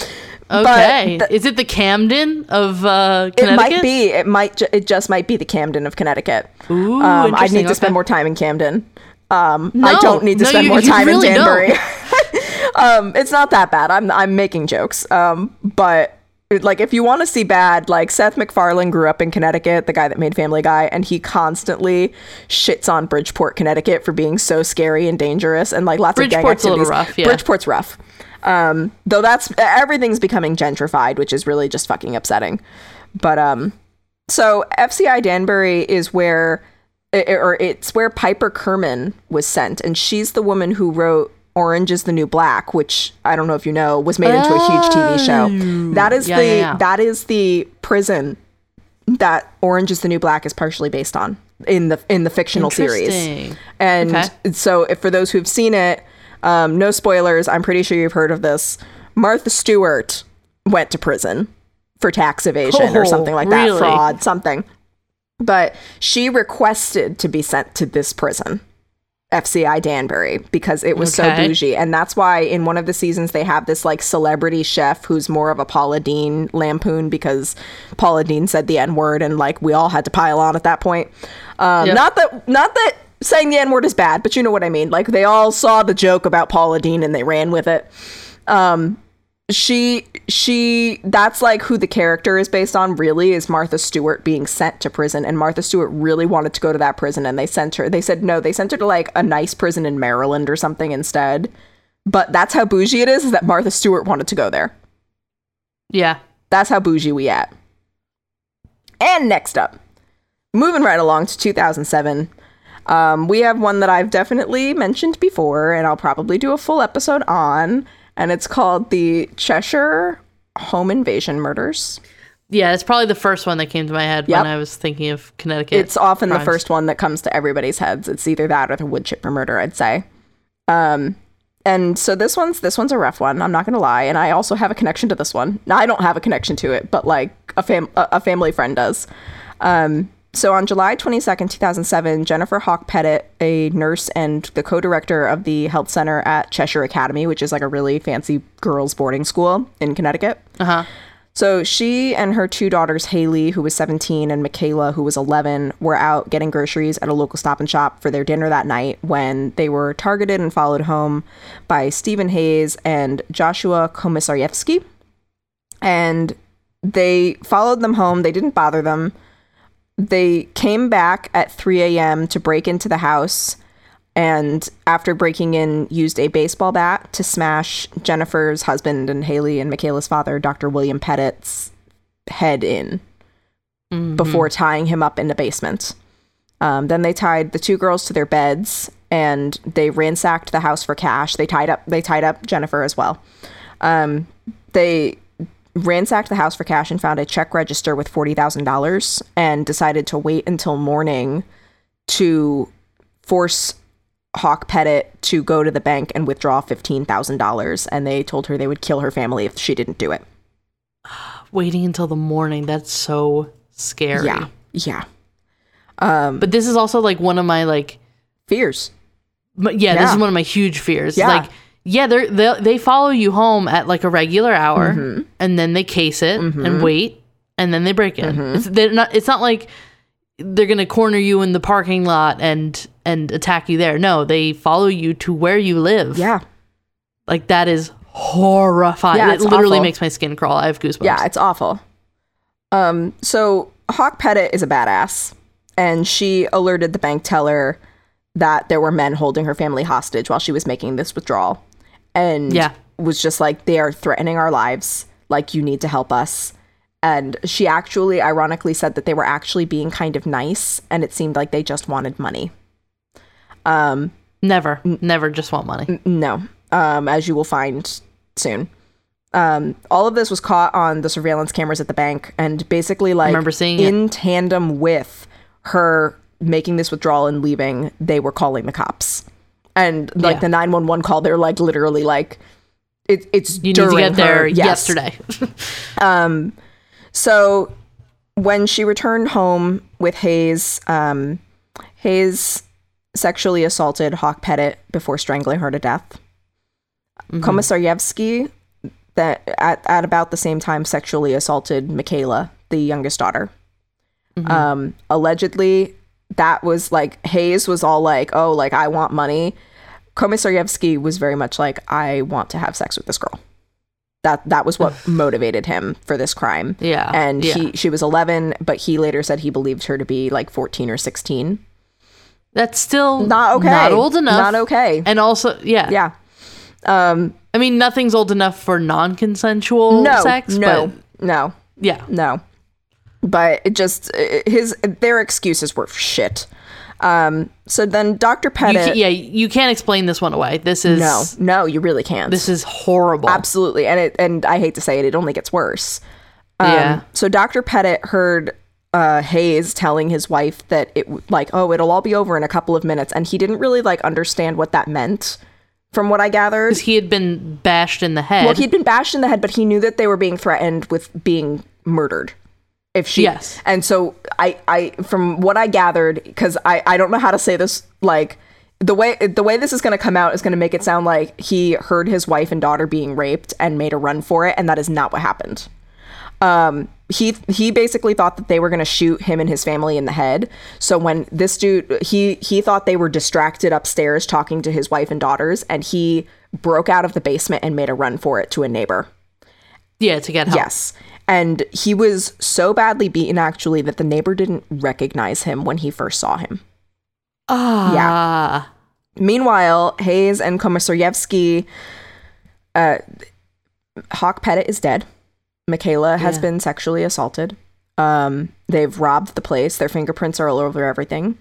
Okay. but is it the Camden of uh, it might be. It might. Ju- it just might be the Camden of Connecticut. Ooh, um, I need to spend more time in Camden. Um, I don't need to No, spend you- more <laughs> time really in. Danbury. <laughs> um, it's not that bad. I'm I'm making jokes. Um, but like if you want to see bad, like Seth MacFarlane grew up in Connecticut, the guy that made Family Guy, and he constantly shits on Bridgeport, Connecticut for being so scary and dangerous, and like lots of gang Bridgeport's a little activities. rough, yeah. Bridgeport's rough. Um, though that's everything's becoming gentrified, which is really just fucking upsetting. But um, so FCI Danbury is where, i- or it's where Piper Kerman was sent, and she's the woman who wrote Orange is the New Black, which I don't know if you know was made into a huge TV show. That is Yeah, the yeah, yeah. that is the prison that Orange is the New Black is partially based on in the in the fictional series. And Okay. so, if for those who've seen it, um, no spoilers. I'm pretty sure you've heard of this. Martha Stewart went to prison for tax evasion or Oh, something like that, really? fraud, something. But she requested to be sent to this prison, FCI Danbury, because it was so bougie. And that's why in one of the seasons they have this like celebrity chef who's more of a Paula Deen lampoon because Paula Deen said the N word and like we all had to pile on at that point. Um, Yep. Not that, not that saying the N word is bad, but you know what I mean. Like they all saw the joke about Paula Deen and they ran with it. Um, she she that's like who the character is based on really is Martha Stewart being sent to prison and Martha Stewart really wanted to go to that prison and they sent her they said no they sent her to like a nice prison in Maryland or something instead but that's how bougie it is is that Martha Stewart wanted to go there Yeah. that's how bougie we at and next up moving right along to 2007 um, we have one that I've definitely mentioned before and I'll probably do a full episode on and it's called the Cheshire Home Invasion Murders. Yeah, it's probably the first one that came to my head Yep. when I was thinking of Connecticut. It's often the first one that comes to everybody's heads. It's either that or the wood chipper murder, I'd say. Um, and so this one's this one's a rough one. I'm not gonna lie, and I also have a connection to this one. Now I don't have a connection to it, but like a fam a, a family friend does. Um, so on July 22nd, 2007, Jennifer Hawke-Petit, a nurse and the co-director of the health center at Cheshire Academy, which is like a really fancy girls' boarding school in Connecticut. Uh-huh. So she and her two daughters, Haley, who was 17, and Michaela, who was 11, were out getting groceries at a local stop and shop for their dinner that night when they were targeted and followed home by Stephen Hayes and Joshua Komisarjevsky. And they followed them home. They didn't bother them. They came back at 3 a.m. to break into the house and after breaking in used a baseball bat to smash jennifer's husband and haley and michaela's father dr william petit's head in before tying him up in the basement. Um, then they tied the two girls to their beds and they ransacked the house for cash. They tied up they tied up jennifer as well. Um, they ransacked the house for cash and found a check register with $40000 and decided to wait until morning to force Hawke-Petit to go to the bank and withdraw $15,000 and they told her they would kill her family if she didn't do it. Waiting until the morning. That's so scary. Yeah. Yeah. Um But this is also like one of my like fears. m- yeah, this is one of my huge fears. Yeah. Like Yeah, they they they follow you home at like a regular hour, Mm-hmm. and then they case it and wait, and then they break in. Mm-hmm. It's they're not. It's not like they're gonna corner you in the parking lot and and attack you there. No, they follow you to where you live. Yeah. like that is horrifying. Yeah, it literally awful. makes my skin crawl. I have goosebumps. Yeah, it's awful. Um, so Hawke-Petit is a badass, and she alerted the bank teller that there were men holding her family hostage while she was making this withdrawal, and Yeah. was just like, they are threatening our lives. Like, you need to help us. And she actually, ironically, said that they were actually being kind of nice, and it seemed like they just wanted money. Um, never, never just want money. No, um, as you will find soon. Um, all of this was caught on the surveillance cameras at the bank, and basically, like, remember seeing it. in tandem with her making this withdrawal and leaving, they were calling the cops. And like Yeah. the nine one one call, they're like literally like, it, it's You need to during get there yes. yesterday. <laughs> So when she returned home with Hayes, um, Hayes sexually assaulted Hawke-Petit before strangling her to death. Komisarjevsky, that at, at about the same time, sexually assaulted Michaela, the youngest daughter. Um, allegedly, that was like Hayes was all like, "Oh, like I want money." Komisarjevsky was very much like, "I want to have sex with this girl." That that was what <sighs> motivated him for this crime. Yeah, and yeah. he she was 11, but he later said he believed her to be like 14 or 16. That's still Not okay. Not old enough. Not okay. And also, yeah, Yeah. Um. I mean, nothing's old enough for non-consensual No. sex. no. no. yeah, No. But it just his their excuses were shit. Um. So then Dr. you Petit. ca- yeah, you can't explain this one away. This is no. No, you really can't. This is horrible. Absolutely. And it and I hate to say it, it only gets worse. Um, Yeah. So Dr. Petit heard uh, Hayes telling his wife that it like, oh, it'll all be over in a couple of minutes, and he didn't really like understand what that meant. From what I gathered, because He had been bashed in the head. well, he'd been bashed in the head, but he knew that they were being threatened with being murdered. If she, Yes. and so I, I, from what I gathered, because I, I don't know how to say this, like the way the way this is going to come out is going to make it sound like he heard his wife and daughter being raped and made a run for it, and that is not what happened. Um, he he basically thought that they were going to shoot him and his family in the head. So when this dude he he thought they were distracted upstairs talking to his wife and daughters, and he broke out of the basement and made a run for it to a neighbor. yeah, to get help. Yes. And he was so badly beaten actually that the neighbor didn't recognize him when he first saw him. Ah, Yeah. Meanwhile, Hayes and Komisarjevsky, uh, Hawke-Petit is dead. Michaela has Yeah. been sexually assaulted. Um, they've robbed the place. Their fingerprints are all over everything.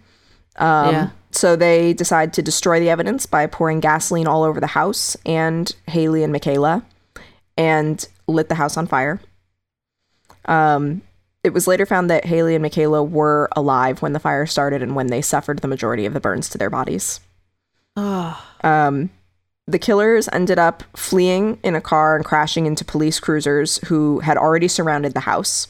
Um, Yeah. So they decide to destroy the evidence by pouring gasoline all over the house and Haley and Michaela and lit the house on fire. Um, it was later found that Haley and Michaela were alive when the fire started and when they suffered the majority of the burns to their bodies. Um, the killers ended up fleeing in a car and crashing into police cruisers who had already surrounded the house.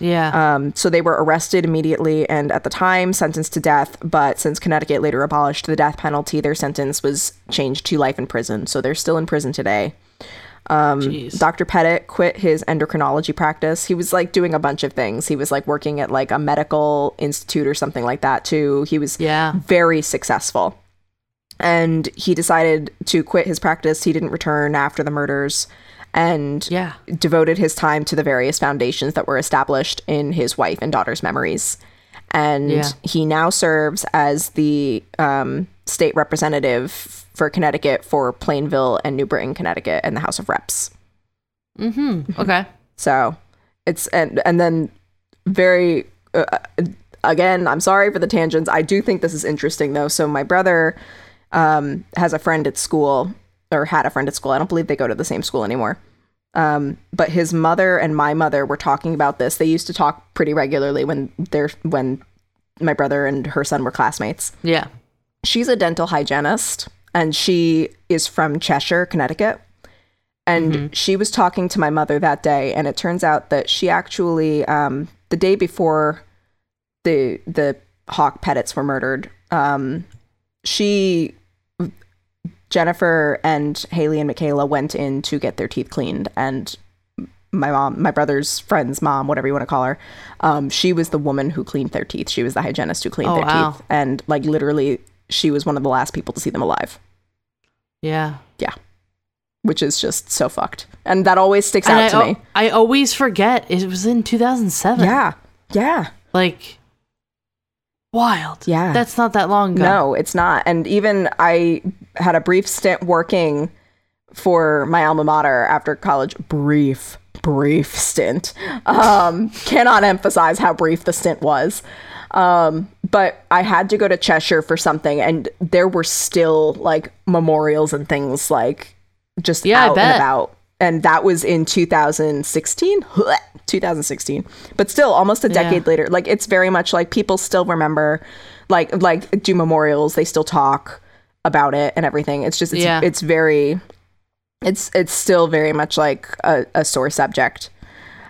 yeah. Um, so they were arrested immediately and at the time sentenced to death. But since Connecticut later abolished the death penalty, their sentence was changed to life in prison. So they're still in prison today. Jeez. Dr. Petit quit his endocrinology practice. He was like doing a bunch of things. He was like working at like a medical institute or something like that too. He was Yeah. very successful. And he decided to quit his practice. He didn't return after the murders and Yeah. devoted his time to the various foundations that were established in his wife and daughter's memories. And Yeah. he now serves as the um, state representative for Connecticut for Plainville and New Britain, Connecticut, and the House of Reps. Mm-hmm. Okay. So it's and and then very uh, again, I'm sorry for the tangents. I do think this is interesting though. So my brother um, has a friend at school or had a friend at school. I don't believe they go to the same school anymore. Um, but his mother and my mother were talking about this. They used to talk pretty regularly when they're when my brother and her son were classmates. Yeah. She's a dental hygienist and she is from Cheshire, Connecticut. And she was talking to my mother that day, and it turns out that she actually, um, the day before the the Hawke-Petits were murdered, um, she Jennifer and Haley and Michaela went in to get their teeth cleaned, and my mom, my brother's friend's mom, whatever you want to call her, um, she was the woman who cleaned their teeth. She was the hygienist who cleaned Oh, their wow. teeth, and like literally, she was one of the last people to see them alive. Yeah. Yeah, which is just so fucked, and that always sticks And out I, to me. I always forget it was in 2007. Yeah, yeah. Like, wild. Yeah. That's not that long ago. No, it's not. And even I had a brief stint working for my alma mater after college. Brief, brief stint. Um, cannot emphasize how brief the stint was. Um, but I had to go to Cheshire for something, and there were still like memorials and things like just Yeah, out and about. And that was in 2016. 2016. But still almost a Yeah. decade later. Like it's very much like people still remember like like do memorials, they still talk about it and everything. It's just it's, Yeah. it's very it's it's still very much like a, a sore subject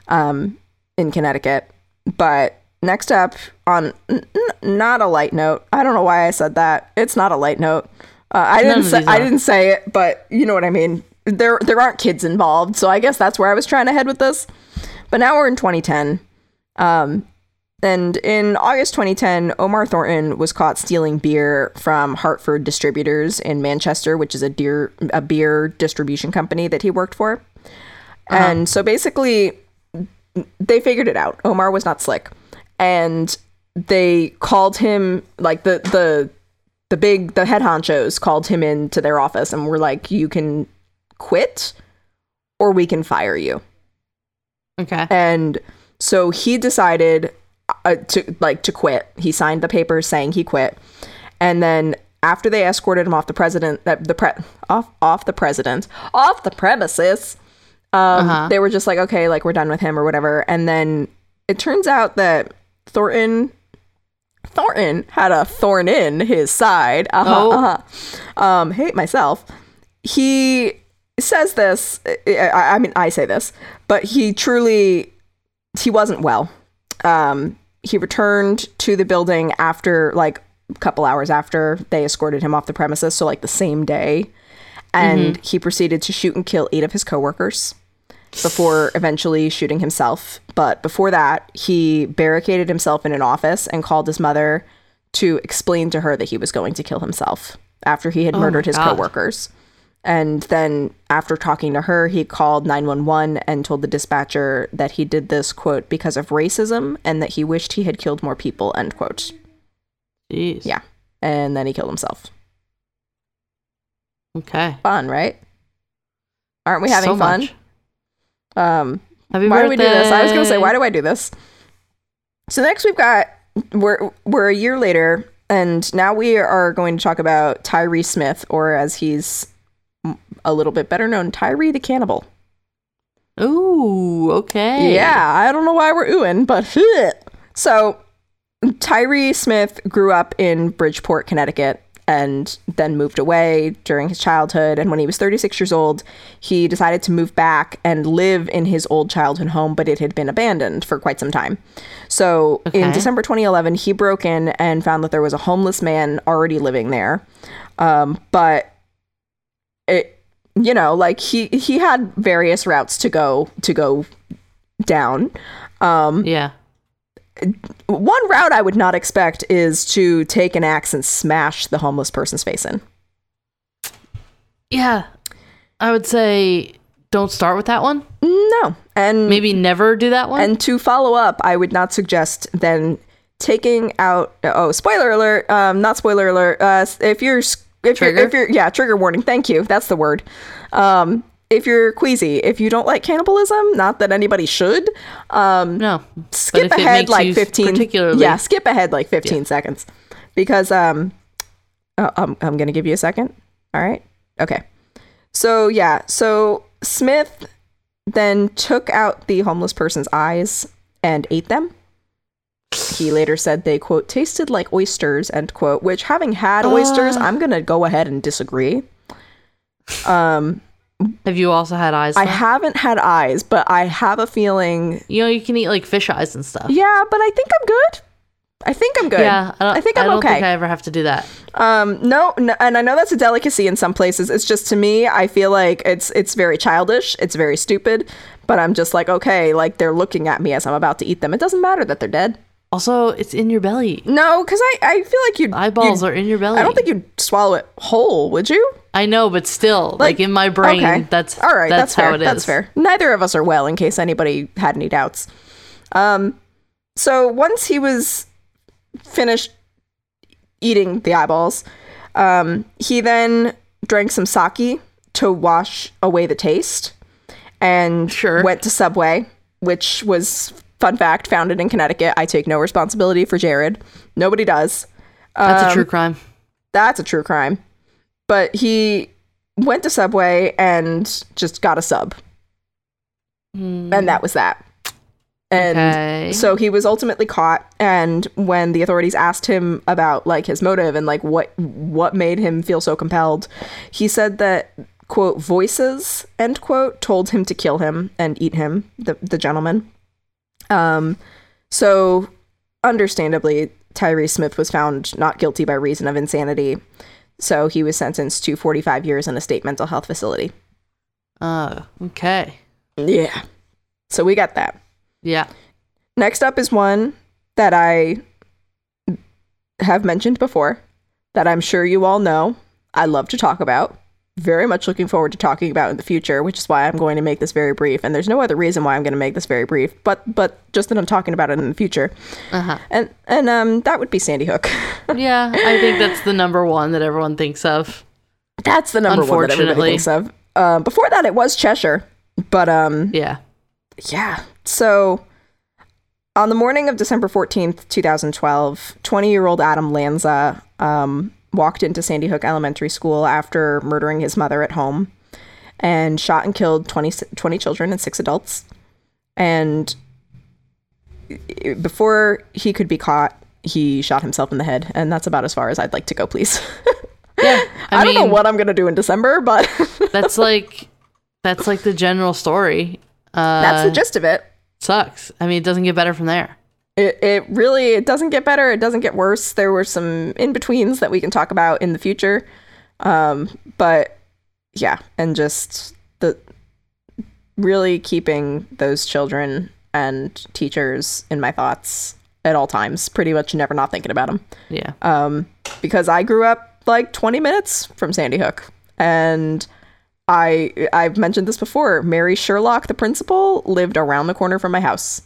um in Connecticut. But next up on n- not a light note. I don't know why I said that. It's not a light note. Uh, I didn't say I didn't say it, but you know what I mean. There there aren't kids involved, so I guess that's where I was trying to head with this. But now we're in 2010. Um, and in August 2010, Omar Thornton was caught stealing beer from Hartford Distributors in Manchester, which is a beer a beer distribution company that he worked for. And so basically, they figured it out. Omar was not slick, and they called him like the the the big the head honchos called him into their office and were like, "You can quit, or we can fire you." Okay. And so he decided uh, to like to quit. He signed the papers saying he quit, and then after they escorted him off the president, uh, the pre- off off the president, off the premises, um, Uh-huh. they were just like, okay, like we're done with him or whatever. And then it turns out that Thornton. Thornton had a thorn in his side. Uh-huh, Oh. uh-huh. Um, hate myself. He says this. I, I mean, I say this, but he truly he wasn't well. Um, he returned to the building after like a couple hours after they escorted him off the premises, so like the same day, and he proceeded to shoot and kill eight of his coworkers before eventually shooting himself. But before that, he barricaded himself in an office and called his mother to explain to her that he was going to kill himself after he had oh murdered his God. coworkers. And then after talking to her, he called 911 and told the dispatcher that he did this quote because of racism and that he wished he had killed more people, end quote. Jeez. Yeah. And then he killed himself. Okay. Fun, right? Aren't we having So fun? much. Um Happy why do we do this? I was gonna say, why do I do this? So next we've got we're we're a year later, and now we are going to talk about Tyree Smith, or as he's a little bit better known, Tyree the Cannibal. Ooh, okay. Yeah, I don't know why we're oohing, but <laughs> so Tyree Smith grew up in Bridgeport, Connecticut, and then moved away during his childhood. And when he was 36 years old, he decided to move back and live in his old childhood home, but it had been abandoned for quite some time. So in December 2011, he broke in and found that there was a homeless man already living there. Um, but it you know like he he had various routes to go to go down um Yeah. One route i would not expect is to take an axe and smash the homeless person's face in Yeah. I would say don't start with that one. no and Maybe never do that one. and to follow up i would not suggest then taking out oh spoiler alert um not spoiler alert uh if you're if you're if you're yeah trigger warning thank you that's the word um if you're queasy. If you don't like cannibalism not that anybody should um no. skip ahead like 15 particularly- yeah skip ahead like 15 seconds. Because um uh, I'm, I'm gonna give you a second. All right? Okay. So yeah. So smith then took out the homeless person's eyes and ate them. He later said they quote tasted like oysters end quote which having had oysters Uh. i'm gonna go ahead and disagree. Um Have you also had eyes? i haven't had eyes but i have a feeling you know, you can eat like fish eyes and stuff. yeah but i think i'm good I think I'm good. Yeah, I, don't, I think I'm I don't okay. think I ever have to do that. Um, no, no, and I know that's a delicacy in some places. It's just to me, I feel like it's it's very childish. It's very stupid. But I'm just like, okay, like they're looking at me as I'm about to eat them. It doesn't matter that they're dead. Also, it's in your belly. No, because I I feel like you'd Eyeballs you'd- are in your belly. I don't think you'd swallow it whole, would you? I know, but still, like, in my brain, okay. that's all right. That's, That's, how fair. it is. That's fair. Neither of us are well. In case anybody had any doubts. Um, so once he was finished eating the eyeballs, um, he then drank some sake to wash away the taste, and Sure. went to Subway, which was fun fact founded in Connecticut. I take no responsibility for Jared. Nobody does. That's Um, a true crime. That's a true crime. But he went to Subway and just got a sub. And that was that. And Okay. so he was ultimately caught and when the authorities asked him about like his motive and like what what made him feel so compelled, he said that quote voices end quote told him to kill him and eat him, the the gentleman. Um so understandably Tyree Smith was found not guilty by reason of insanity. So he was sentenced to 45 years in a state mental health facility. Oh, okay. Yeah. So we got that. Yeah. Next up is one that I have mentioned before that I'm sure you all know. I love to talk about. Very much looking forward to talking about in the future, which is why I'm going to make this very brief. And there's no other reason why I'm going to make this very brief, but but just that I'm talking about it in the future. Uh huh. And and um that would be Sandy Hook. <laughs> Yeah, I think that's the number one that everyone thinks of. That's the number one that everybody thinks of. Um, before that, it was Cheshire, but um, Yeah. Yeah. So on the morning of December 14th, 2012, 20 year old Adam Lanza um, walked into Sandy Hook Elementary School after murdering his mother at home and shot and killed 20, 20 children and six adults. And before he could be caught, he shot himself in the head. And that's about as far as I'd like to go, please. <laughs> Yeah. I, I, don't know what I'm going to do in December, but <laughs> that's like that's like the general story. Uh, that's the gist of it. sucks. I mean, it doesn't get better from there. It, it really it doesn't get better it doesn't get worse. There were some in-betweens that we can talk about in the future. Um but yeah and just the really keeping those children and teachers in my thoughts at all times pretty much never not thinking about them Yeah. um because i grew up like 20 minutes from sandy hook. And i i've mentioned this before mary sherlach the principal lived around the corner from my house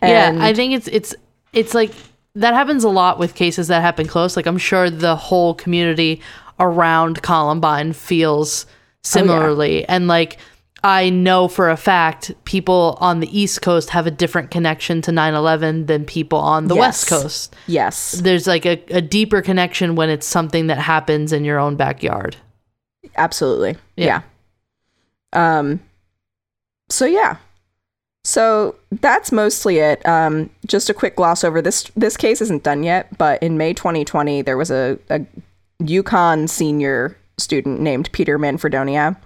And- yeah, I think it's it's it's like that happens a lot with cases that happen close. Like I'm sure the whole community around Columbine feels similarly, and like I know for a fact people on the East Coast have a different connection to 9/11 than people on the West Coast. yes There's like a, a deeper connection when it's something that happens in your own backyard. absolutely Yeah. yeah. um so yeah so that's mostly it um just a quick gloss over this this case isn't done yet but in may 2020 there was a, a UConn senior student named peter manfredonia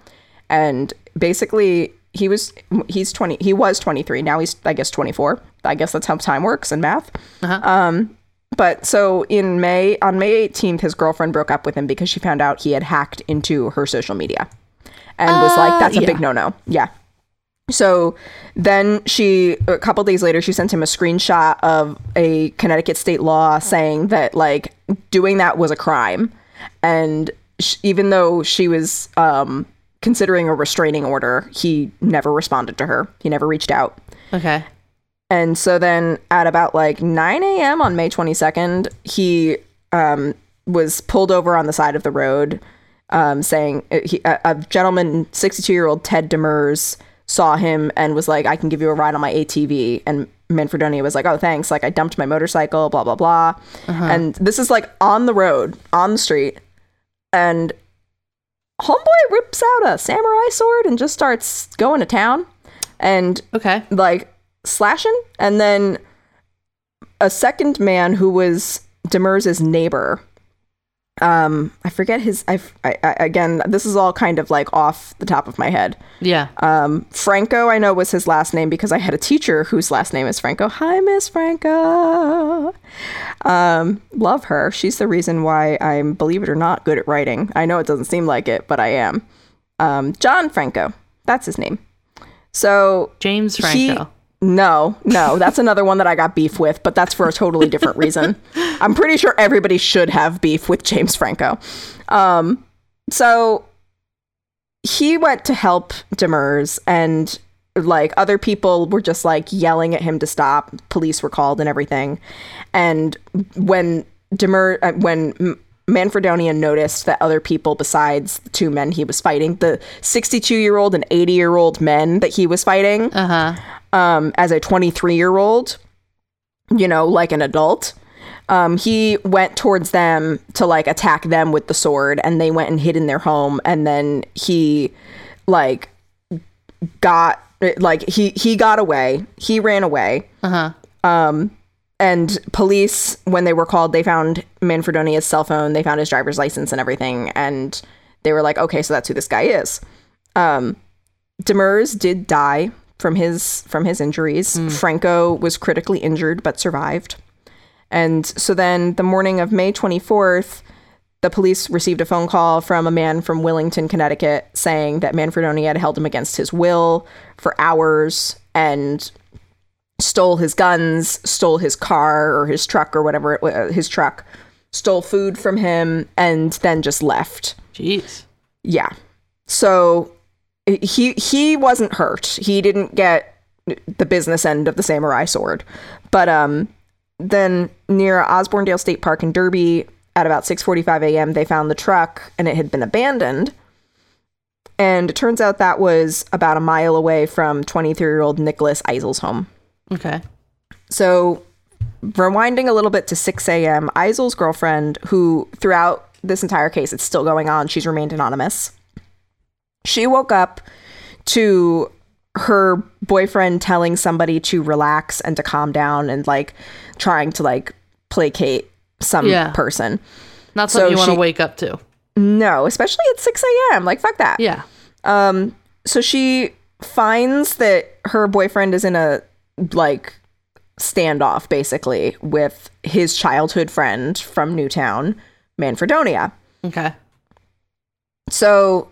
and basically he was he's 20 he was 23 now he's i guess 24 i guess that's how time works in math Um, but so in May, on May 18th, his girlfriend broke up with him because she found out he had hacked into her social media and was like, Uh, that's a yeah. big no no. Yeah. So then she, a couple days later, she sent him a screenshot of a Connecticut state law saying that like doing that was a crime. And sh- even though she was um, considering a restraining order, he never responded to her. He never reached out. Okay. And so then at about like 9 a.m. on May 22nd, he um, was pulled over on the side of the road um, saying uh, he, a, a gentleman, 62 year old Ted Demers, saw him and was like, I can give you a ride on my ATV. And Manfredonia was like, oh, thanks. Like, I dumped my motorcycle, blah, blah, blah. Uh-huh. And this is like on the road, on the street. And Homeboy rips out a samurai sword and just starts going to town. And Okay. like slashing and then a second man who was Demers' neighbor um i forget his I, I, I again this is all kind of like off the top of my head. Yeah. um franco i know was his last name because i had a teacher whose last name is franco. Hi miss franco. Um love her. She's the reason why i'm believe it or not good at writing. I know it doesn't seem like it but i am. Um john franco. That's his name. So James he- Franco. No, no, that's another one that I got beef with, but that's for a totally different reason. <laughs> I'm pretty sure everybody should have beef with James Franco. Um, so he went to help Demers, and like other people were just like yelling at him to stop. Police were called and everything. And when Demers, uh, when M- Manfredonia noticed that other people besides the two men he was fighting, the 62 year old and 80 year old men that he was fighting, Uh huh. Um, as a 23 year old, you know, like an adult. Um, he went towards them to like attack them with the sword, and they went and hid in their home. And then he, like, got like he he got away. He ran away. Uh huh. And police, when they were called, they found Manfredonia's cell phone. They found his driver's license and everything, and they were like, "Okay, so that's who this guy is." Um, Demers did die from his from his injuries. Hmm. Franco was critically injured but survived. And so then, the morning of May twenty fourth, the police received a phone call from a man from Willington, Connecticut, saying that Manfredonia had held him against his will for hours and stole his guns, stole his car or his truck or whatever, it, wa- his truck, stole food from him, and then just left. Jeez. Yeah. So he he wasn't hurt. He didn't get the business end of the samurai sword. But um then near Osbornedale State Park in Derby at about 6:45 a.m. they found the truck and it had been abandoned. And it turns out that was about a mile away from 23-year-old Nicholas Eisele's home. Okay. So, rewinding a little bit to 6 a.m., Eisele's girlfriend, who throughout this entire case, it's still going on, she's remained anonymous. She woke up to her boyfriend telling somebody to relax and to calm down and like trying to like placate some Yeah. person. Not So you want to wake up to. No, especially at 6 a.m. Like, fuck that. Yeah. Um, so she finds that her boyfriend is in a like standoff basically with his childhood friend from Newtown, Manfredonia. Okay. So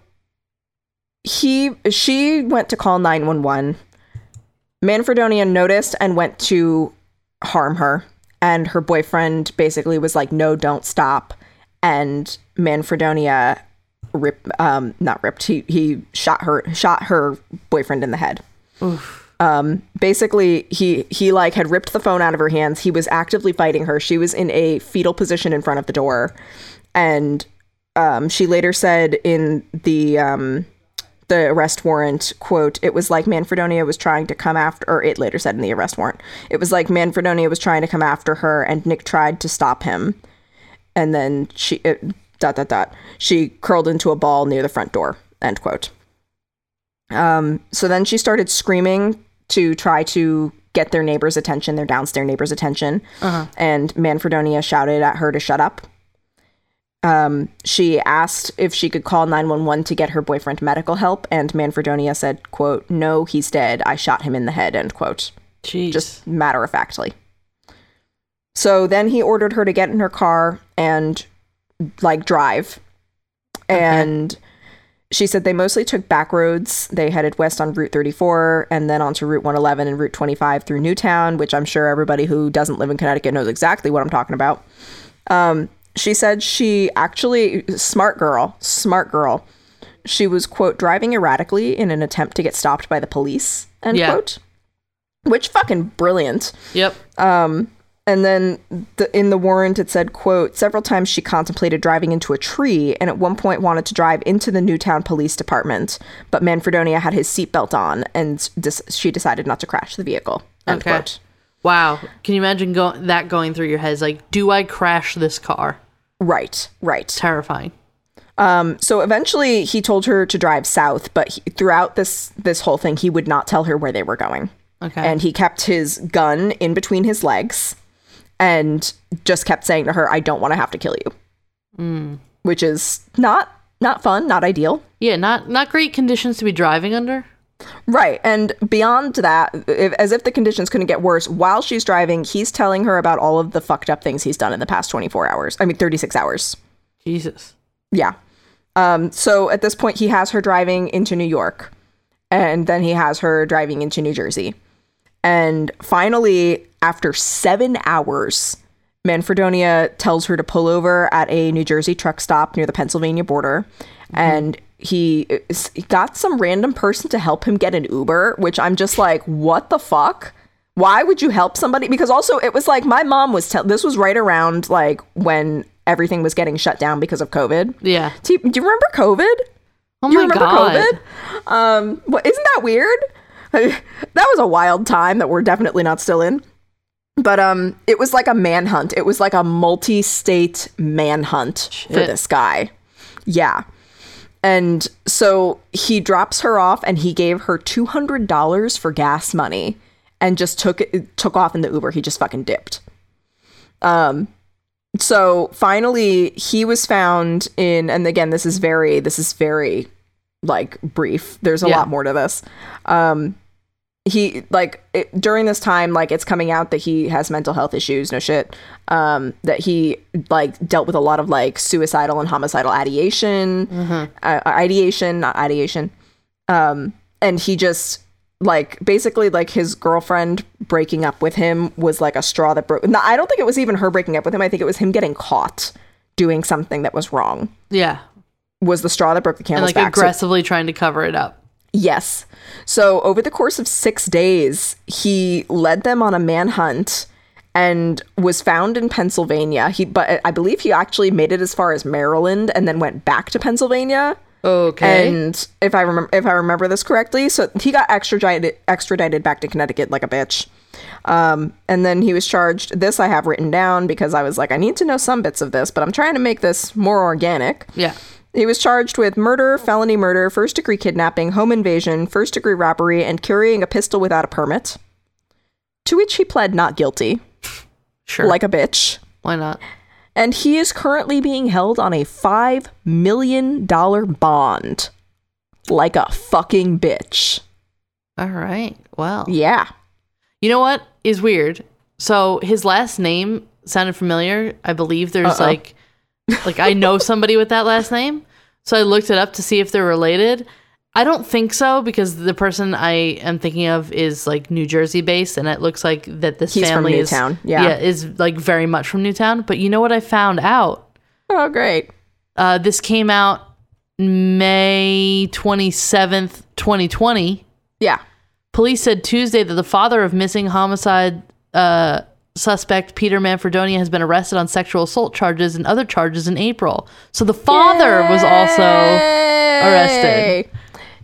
he she went to call 911. Manfredonia noticed and went to harm her and her boyfriend basically was like no don't stop and Manfredonia rip um not ripped he he shot her shot her boyfriend in the head. Um basically he he like had ripped the phone out of her hands. He was actively fighting her. She was in a fetal position in front of the door and um, she later said in the um, the arrest warrant quote it was like manfredonia was trying to come after or it later said in the arrest warrant it was like manfredonia was trying to come after her and nick tried to stop him. And then she it, dot dot dot she curled into a ball near the front door end quote. Um, so then she started screaming to try to get their neighbors attention their downstairs neighbors attention. And manfredonia shouted at her to shut up um, she asked if she could call 911 to get her boyfriend medical help, and Manfredonia said, quote, no, he's dead. I shot him in the head, end quote. Jeez. Just matter of factly. So then he ordered her to get in her car and like drive. And she said they mostly took back roads. They headed west on Route 34 and then onto Route 111 and Route 25 through Newtown, which I'm sure everybody who doesn't live in Connecticut knows exactly what I'm talking about. Um, she said she actually, smart girl, smart girl. She was, quote, driving erratically in an attempt to get stopped by the police, end Yeah. quote. Which fucking brilliant. yep. Um, and then the, in the warrant, it said, quote, several times she contemplated driving into a tree and at one point wanted to drive into the Newtown Police Department, but Manfredonia had his seatbelt on and dis- she decided not to crash the vehicle. End Okay. quote. Wow. Can you imagine go- that going through your head? It's like, do I crash this car? Right, right. Terrifying. Um, so eventually he told her to drive south, but he, throughout this this whole thing, he would not tell her where they were going. Okay. And he kept his gun in between his legs and just kept saying to her, I don't want to have to kill you. which is not not fun, not ideal. Yeah, not not great conditions to be driving under. Right. And beyond that, if, as if the conditions couldn't get worse, while she's driving, he's telling her about all of the fucked up things he's done in the past 24 hours. I mean, 36 hours. Jesus. Yeah. Um, so at this point, he has her driving into New York, and then he has her driving into New Jersey. And finally, after seven hours, Manfredonia tells her to pull over at a New Jersey truck stop near the Pennsylvania border. And he, got some random person to help him get an Uber, which I'm just like, what the fuck? Why would you help somebody? Because also, it was like my mom was tell. This was right around like when everything was getting shut down because of COVID. Yeah. Do you, do you remember COVID? Oh you my remember god. COVID? Um, what, isn't that weird? <laughs> that was a wild time that we're definitely not still in. But um, it was like a manhunt. It was like a multi-state manhunt for this guy. Yeah. And so he drops her off and he gave her $200 for gas money and just took it took off in the Uber. He just fucking dipped. Um so finally he was found in and again this is very this is very like brief. There's a Yeah. lot more to this. Um he like it, during this time like it's coming out that he has mental health issues no shit um that he like dealt with a lot of like suicidal and homicidal ideation uh, ideation not ideation um and he just like basically like his girlfriend breaking up with him was like a straw that broke no, i don't think it was even her breaking up with him i think it was him getting caught doing something that was wrong Yeah. was the straw that broke the And like back So- aggressively trying to cover it up. Yes. So over the course of six days, he led them on a manhunt and was found in Pennsylvania. He, but I believe he actually made it as far as Maryland and then went back to Pennsylvania. Okay. And if I remember, if I remember this correctly, so he got extradited extradited back to Connecticut like a bitch. Um, and then he was charged. This I have written down because I was like, I need to know some bits of this, but I'm trying to make this more organic. yeah. He was charged with murder, felony murder, first degree kidnapping, home invasion, first degree robbery, and carrying a pistol without a permit. To which he pled not guilty, <laughs> Sure. like a bitch. Why not? And he is currently being held on a $5 million bond. Like a fucking bitch. All right. Well. Yeah. You know what is weird? So his last name sounded familiar. I believe there's Uh-oh. like like I know somebody with that last name. So I looked it up to see if they're related. I don't think so because the person I am thinking of is like New Jersey based and it looks like that this He's from family is Newtown, yeah. is like very much from Newtown, but you know what I found out? Oh, great. Uh, this came out May 27th, 2020. Yeah. Police said Tuesday that the father of missing homicide uh, suspect Peter Manfredonia has been arrested on sexual assault charges and other charges in April. So the father was also arrested.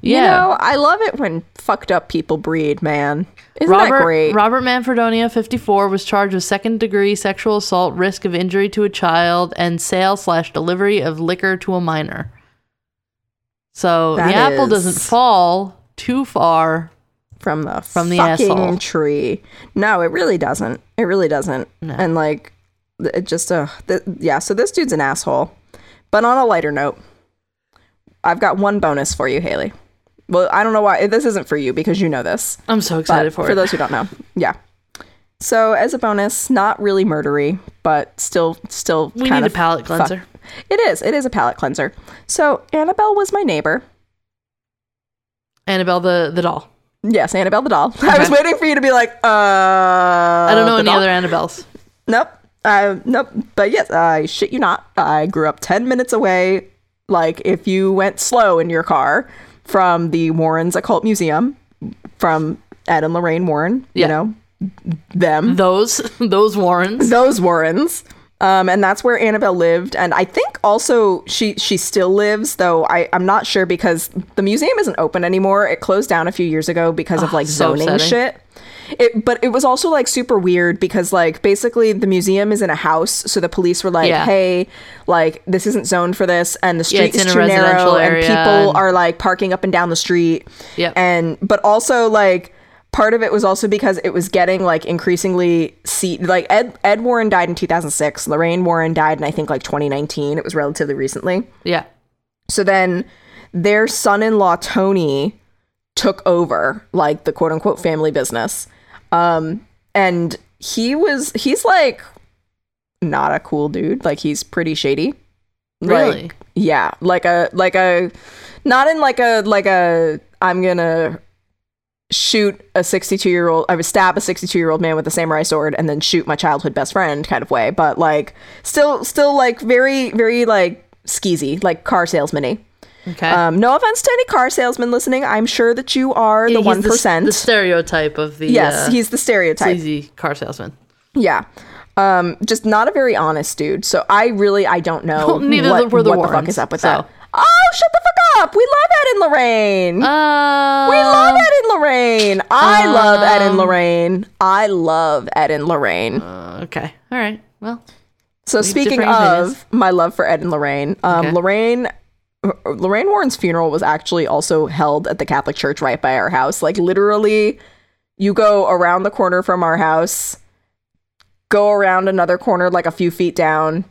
You Yeah. know, I love it when fucked up people breed, man. Isn't Robert that great? Robert Manfredonia, 54, was charged with second degree sexual assault, risk of injury to a child, and sale slash delivery of liquor to a minor. So That the apple doesn't fall too far. From the From the fucking asshole. tree. No, it really doesn't. It really doesn't. And like, it just uh, th- yeah. So this dude's an asshole. But on a lighter note, I've got one bonus for you, Haley. Well, I don't know why this isn't for you because you know this. I'm so excited for, for it. those who don't know, yeah. So as a bonus, not really murdery, but still, still we need a palate fuck- cleanser. It is. It is a palate cleanser. So Annabelle was my neighbor. Annabelle the, the doll. Yes, Annabelle the doll. <laughs> I was waiting for you to be like, uh. I don't know any doll? other Annabelles. Nope. Uh, nope. But yes, I shit you not. I grew up 10 minutes away. Like, if you went slow in your car from the Warrens Occult Museum, from Ed and Lorraine Warren, Yeah. you know, them, Those <laughs> those Warrens. those Warrens. Um, and that's where Annabelle lived. And I think also she she still lives, though I, I'm not sure because the museum isn't open anymore. It closed down a few years ago because of like so zoning upsetting. shit. It, but it was also like super weird because like basically the museum is in a house, so the police were like, Yeah. "Hey, like this isn't zoned for this, and the street it's is too narrow, and people and- are like parking up and down the street." Yep. And but also like part of it was also because it was getting like increasingly. Like Ed Ed Warren died in 2006. Lorraine Warren died in I think like 2019. It was relatively recently. Yeah. So then their son-in-law Tony took over like the quote unquote family business. Um and he was he's like not a cool dude. Like he's pretty shady. Really? Like, yeah, like a like a not in like a like a I'm going to shoot a 62 year old I would stab a 62 year old man with a samurai sword and then shoot my childhood best friend kind of way, but like still still like very very like skeezy, like car salesman-y. Okay. Um, no offense to any car salesman listening. I'm sure that you are the one The, the stereotype of the yes, uh, he's the stereotype. sleazy car salesman. Yeah, um, just not a very honest dude. So I really I don't know Well, <laughs> neither what, were the what the fuck is up with so. that. Oh, shut the fuck up! We love Ed and Lorraine. Uh, we love Ed and Lorraine. I love Ed um, and Lorraine. I love Ed and Lorraine. uh, okay. All right. Well, So speaking of my love for Ed and Lorraine, um, Okay. Lorraine Lorraine Warren's funeral was actually also held at the Catholic Church right by our house. Like literally, you go around the corner from our house, go around another corner like a few feet down,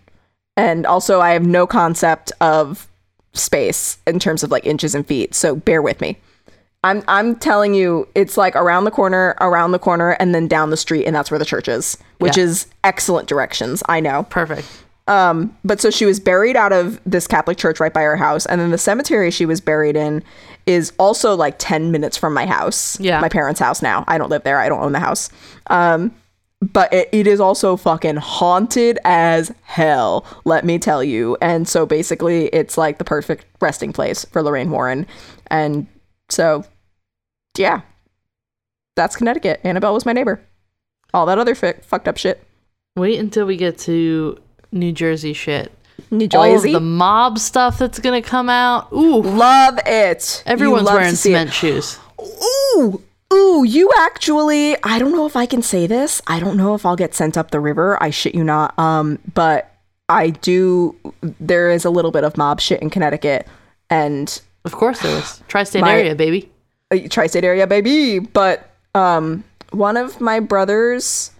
and also I have no concept of space in terms of like inches and feet. So bear with me. I'm I'm telling you, it's like around the corner, around the corner, and then down the street, and that's where the church is, which Yeah. is excellent directions. I know. perfect. Um, but so she was buried out of this Catholic church right by her house, and then the cemetery she was buried in is also like ten minutes from my house. Yeah. my parents' house now. I don't live there. I don't own the house. Um, but it, it is also fucking haunted as hell. Let me tell you. And so basically, it's like the perfect resting place for Lorraine Warren, and so yeah, that's Connecticut. Annabelle was my neighbor. All that other fi- fucked up shit. Wait until we get to New Jersey shit. New All of Jersey. the mob stuff that's gonna come out. Ooh, Love it. Everyone's love wearing see it. cement shoes. Ooh, ooh, you actually, I don't know if I can say this. I don't know if I'll get sent up the river. I shit you not. Um, but I do, there is a little bit of mob shit in Connecticut and Of course there is. <sighs> Tri-state My- area, baby. uh, tri-state area, baby. But, um, one of my brother's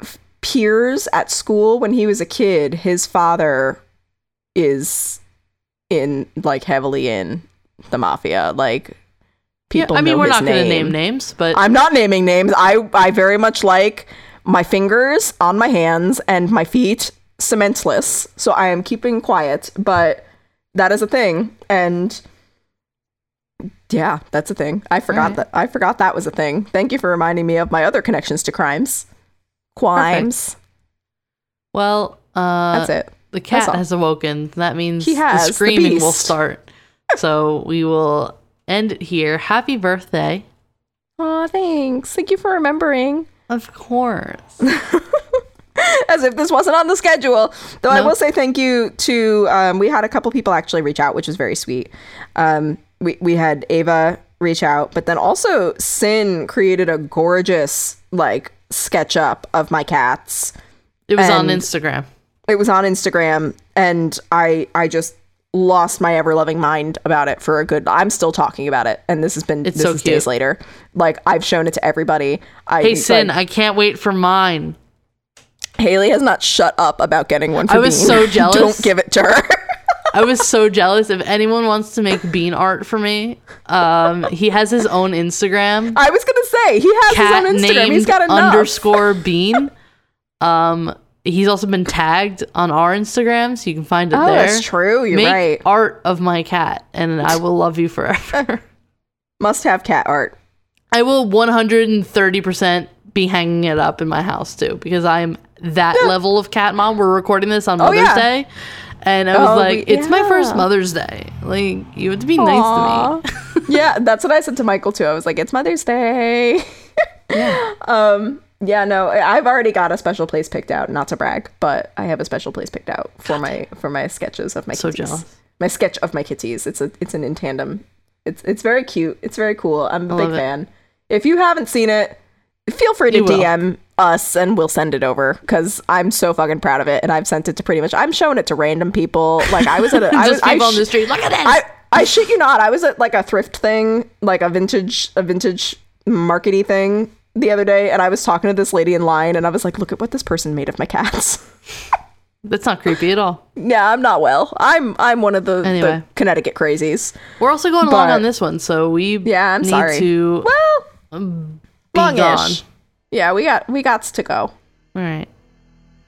f- peers at school when he was a kid, his father is in, like, heavily in the mafia. Like, Yeah, I mean, we're not gonna name. name names, but I'm not naming names. I I very much like my fingers on my hands and my feet cementless. So I am keeping quiet, but that is a thing and yeah, that's a thing. I forgot Alright. that I forgot that was a thing. Thank you for reminding me of my other connections to crimes. Crimes. well, uh, That's it. the cat has awoken. That means He has, the the screaming will start. so we will end it here. Happy birthday. Aw, thanks. Thank you for remembering. Of course. <laughs> as if this wasn't on the schedule. Though I will say thank you to um, we had a couple people actually reach out, which was very sweet. Um, we we had Ava reach out, but then also Sin created a gorgeous like sketch up of my cats. It was on Instagram. It was on Instagram, and I I just lost my ever loving mind about it for a good. I'm still talking about it, and this has been It's this so is cute. days later. Like I've shown it to everybody. I Hey, Sin, like, I can't wait for mine. Haley has not shut up about getting one. For I was Bean. so <laughs> jealous. Don't give it to her. I was so <laughs> jealous. If anyone wants to make bean art for me, um, he has his own Instagram. I was gonna say he has cat his own Instagram. He's got enough. underscore bean. Um, he's also been tagged on our Instagram, so you can find it Oh, there. that's true. You're Make right. art of my cat, and I will love you forever. <laughs> Must have cat art. I will 130% be hanging it up in my house too, because I'm that level of cat mom. We're recording this on Mother's Oh, yeah. Day. And I was Oh, like, it's my first. Mother's Day. Like, you have to be nice to me. <laughs> yeah, that's what I said to Michael too. I was like, it's Mother's Day. yeah. <laughs> Um. Yeah. No, I- I've already got a special place picked out. Not to brag, but I have a special place picked out for my for my sketches of my So kitties. jealous. My sketch of my kitties. It's a it's an in tandem. It's it's very cute. It's very cool. I'm a big love it. fan. If you haven't seen it, feel free to You will. DM us and we'll send it over because I'm so fucking proud of it and I've sent it to pretty much. I'm showing it to random people. Like I was at a <laughs> I was Just I people on sh- the street. Look at this. I I shit you not. I was at like a thrift thing, like a vintage a vintage markety thing the other day and I was talking to this lady in line and I was like, look at what this person made of my cats. <laughs> That's not creepy at all. yeah, I'm not well. I'm I'm one of the, Anyway. the Connecticut crazies. We're also going along But- on this one, so we Yeah, I'm need sorry. to Well, um, be longish. gone. Yeah, we got we got to go. All right.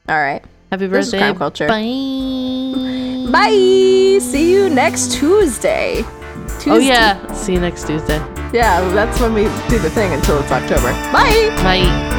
All right. Happy This is birthday. crime culture. Bye. Bye. See you next Tuesday. Tuesday. Oh yeah. See you next Tuesday. Yeah, that's when we do the thing until it's October. Bye. Bye.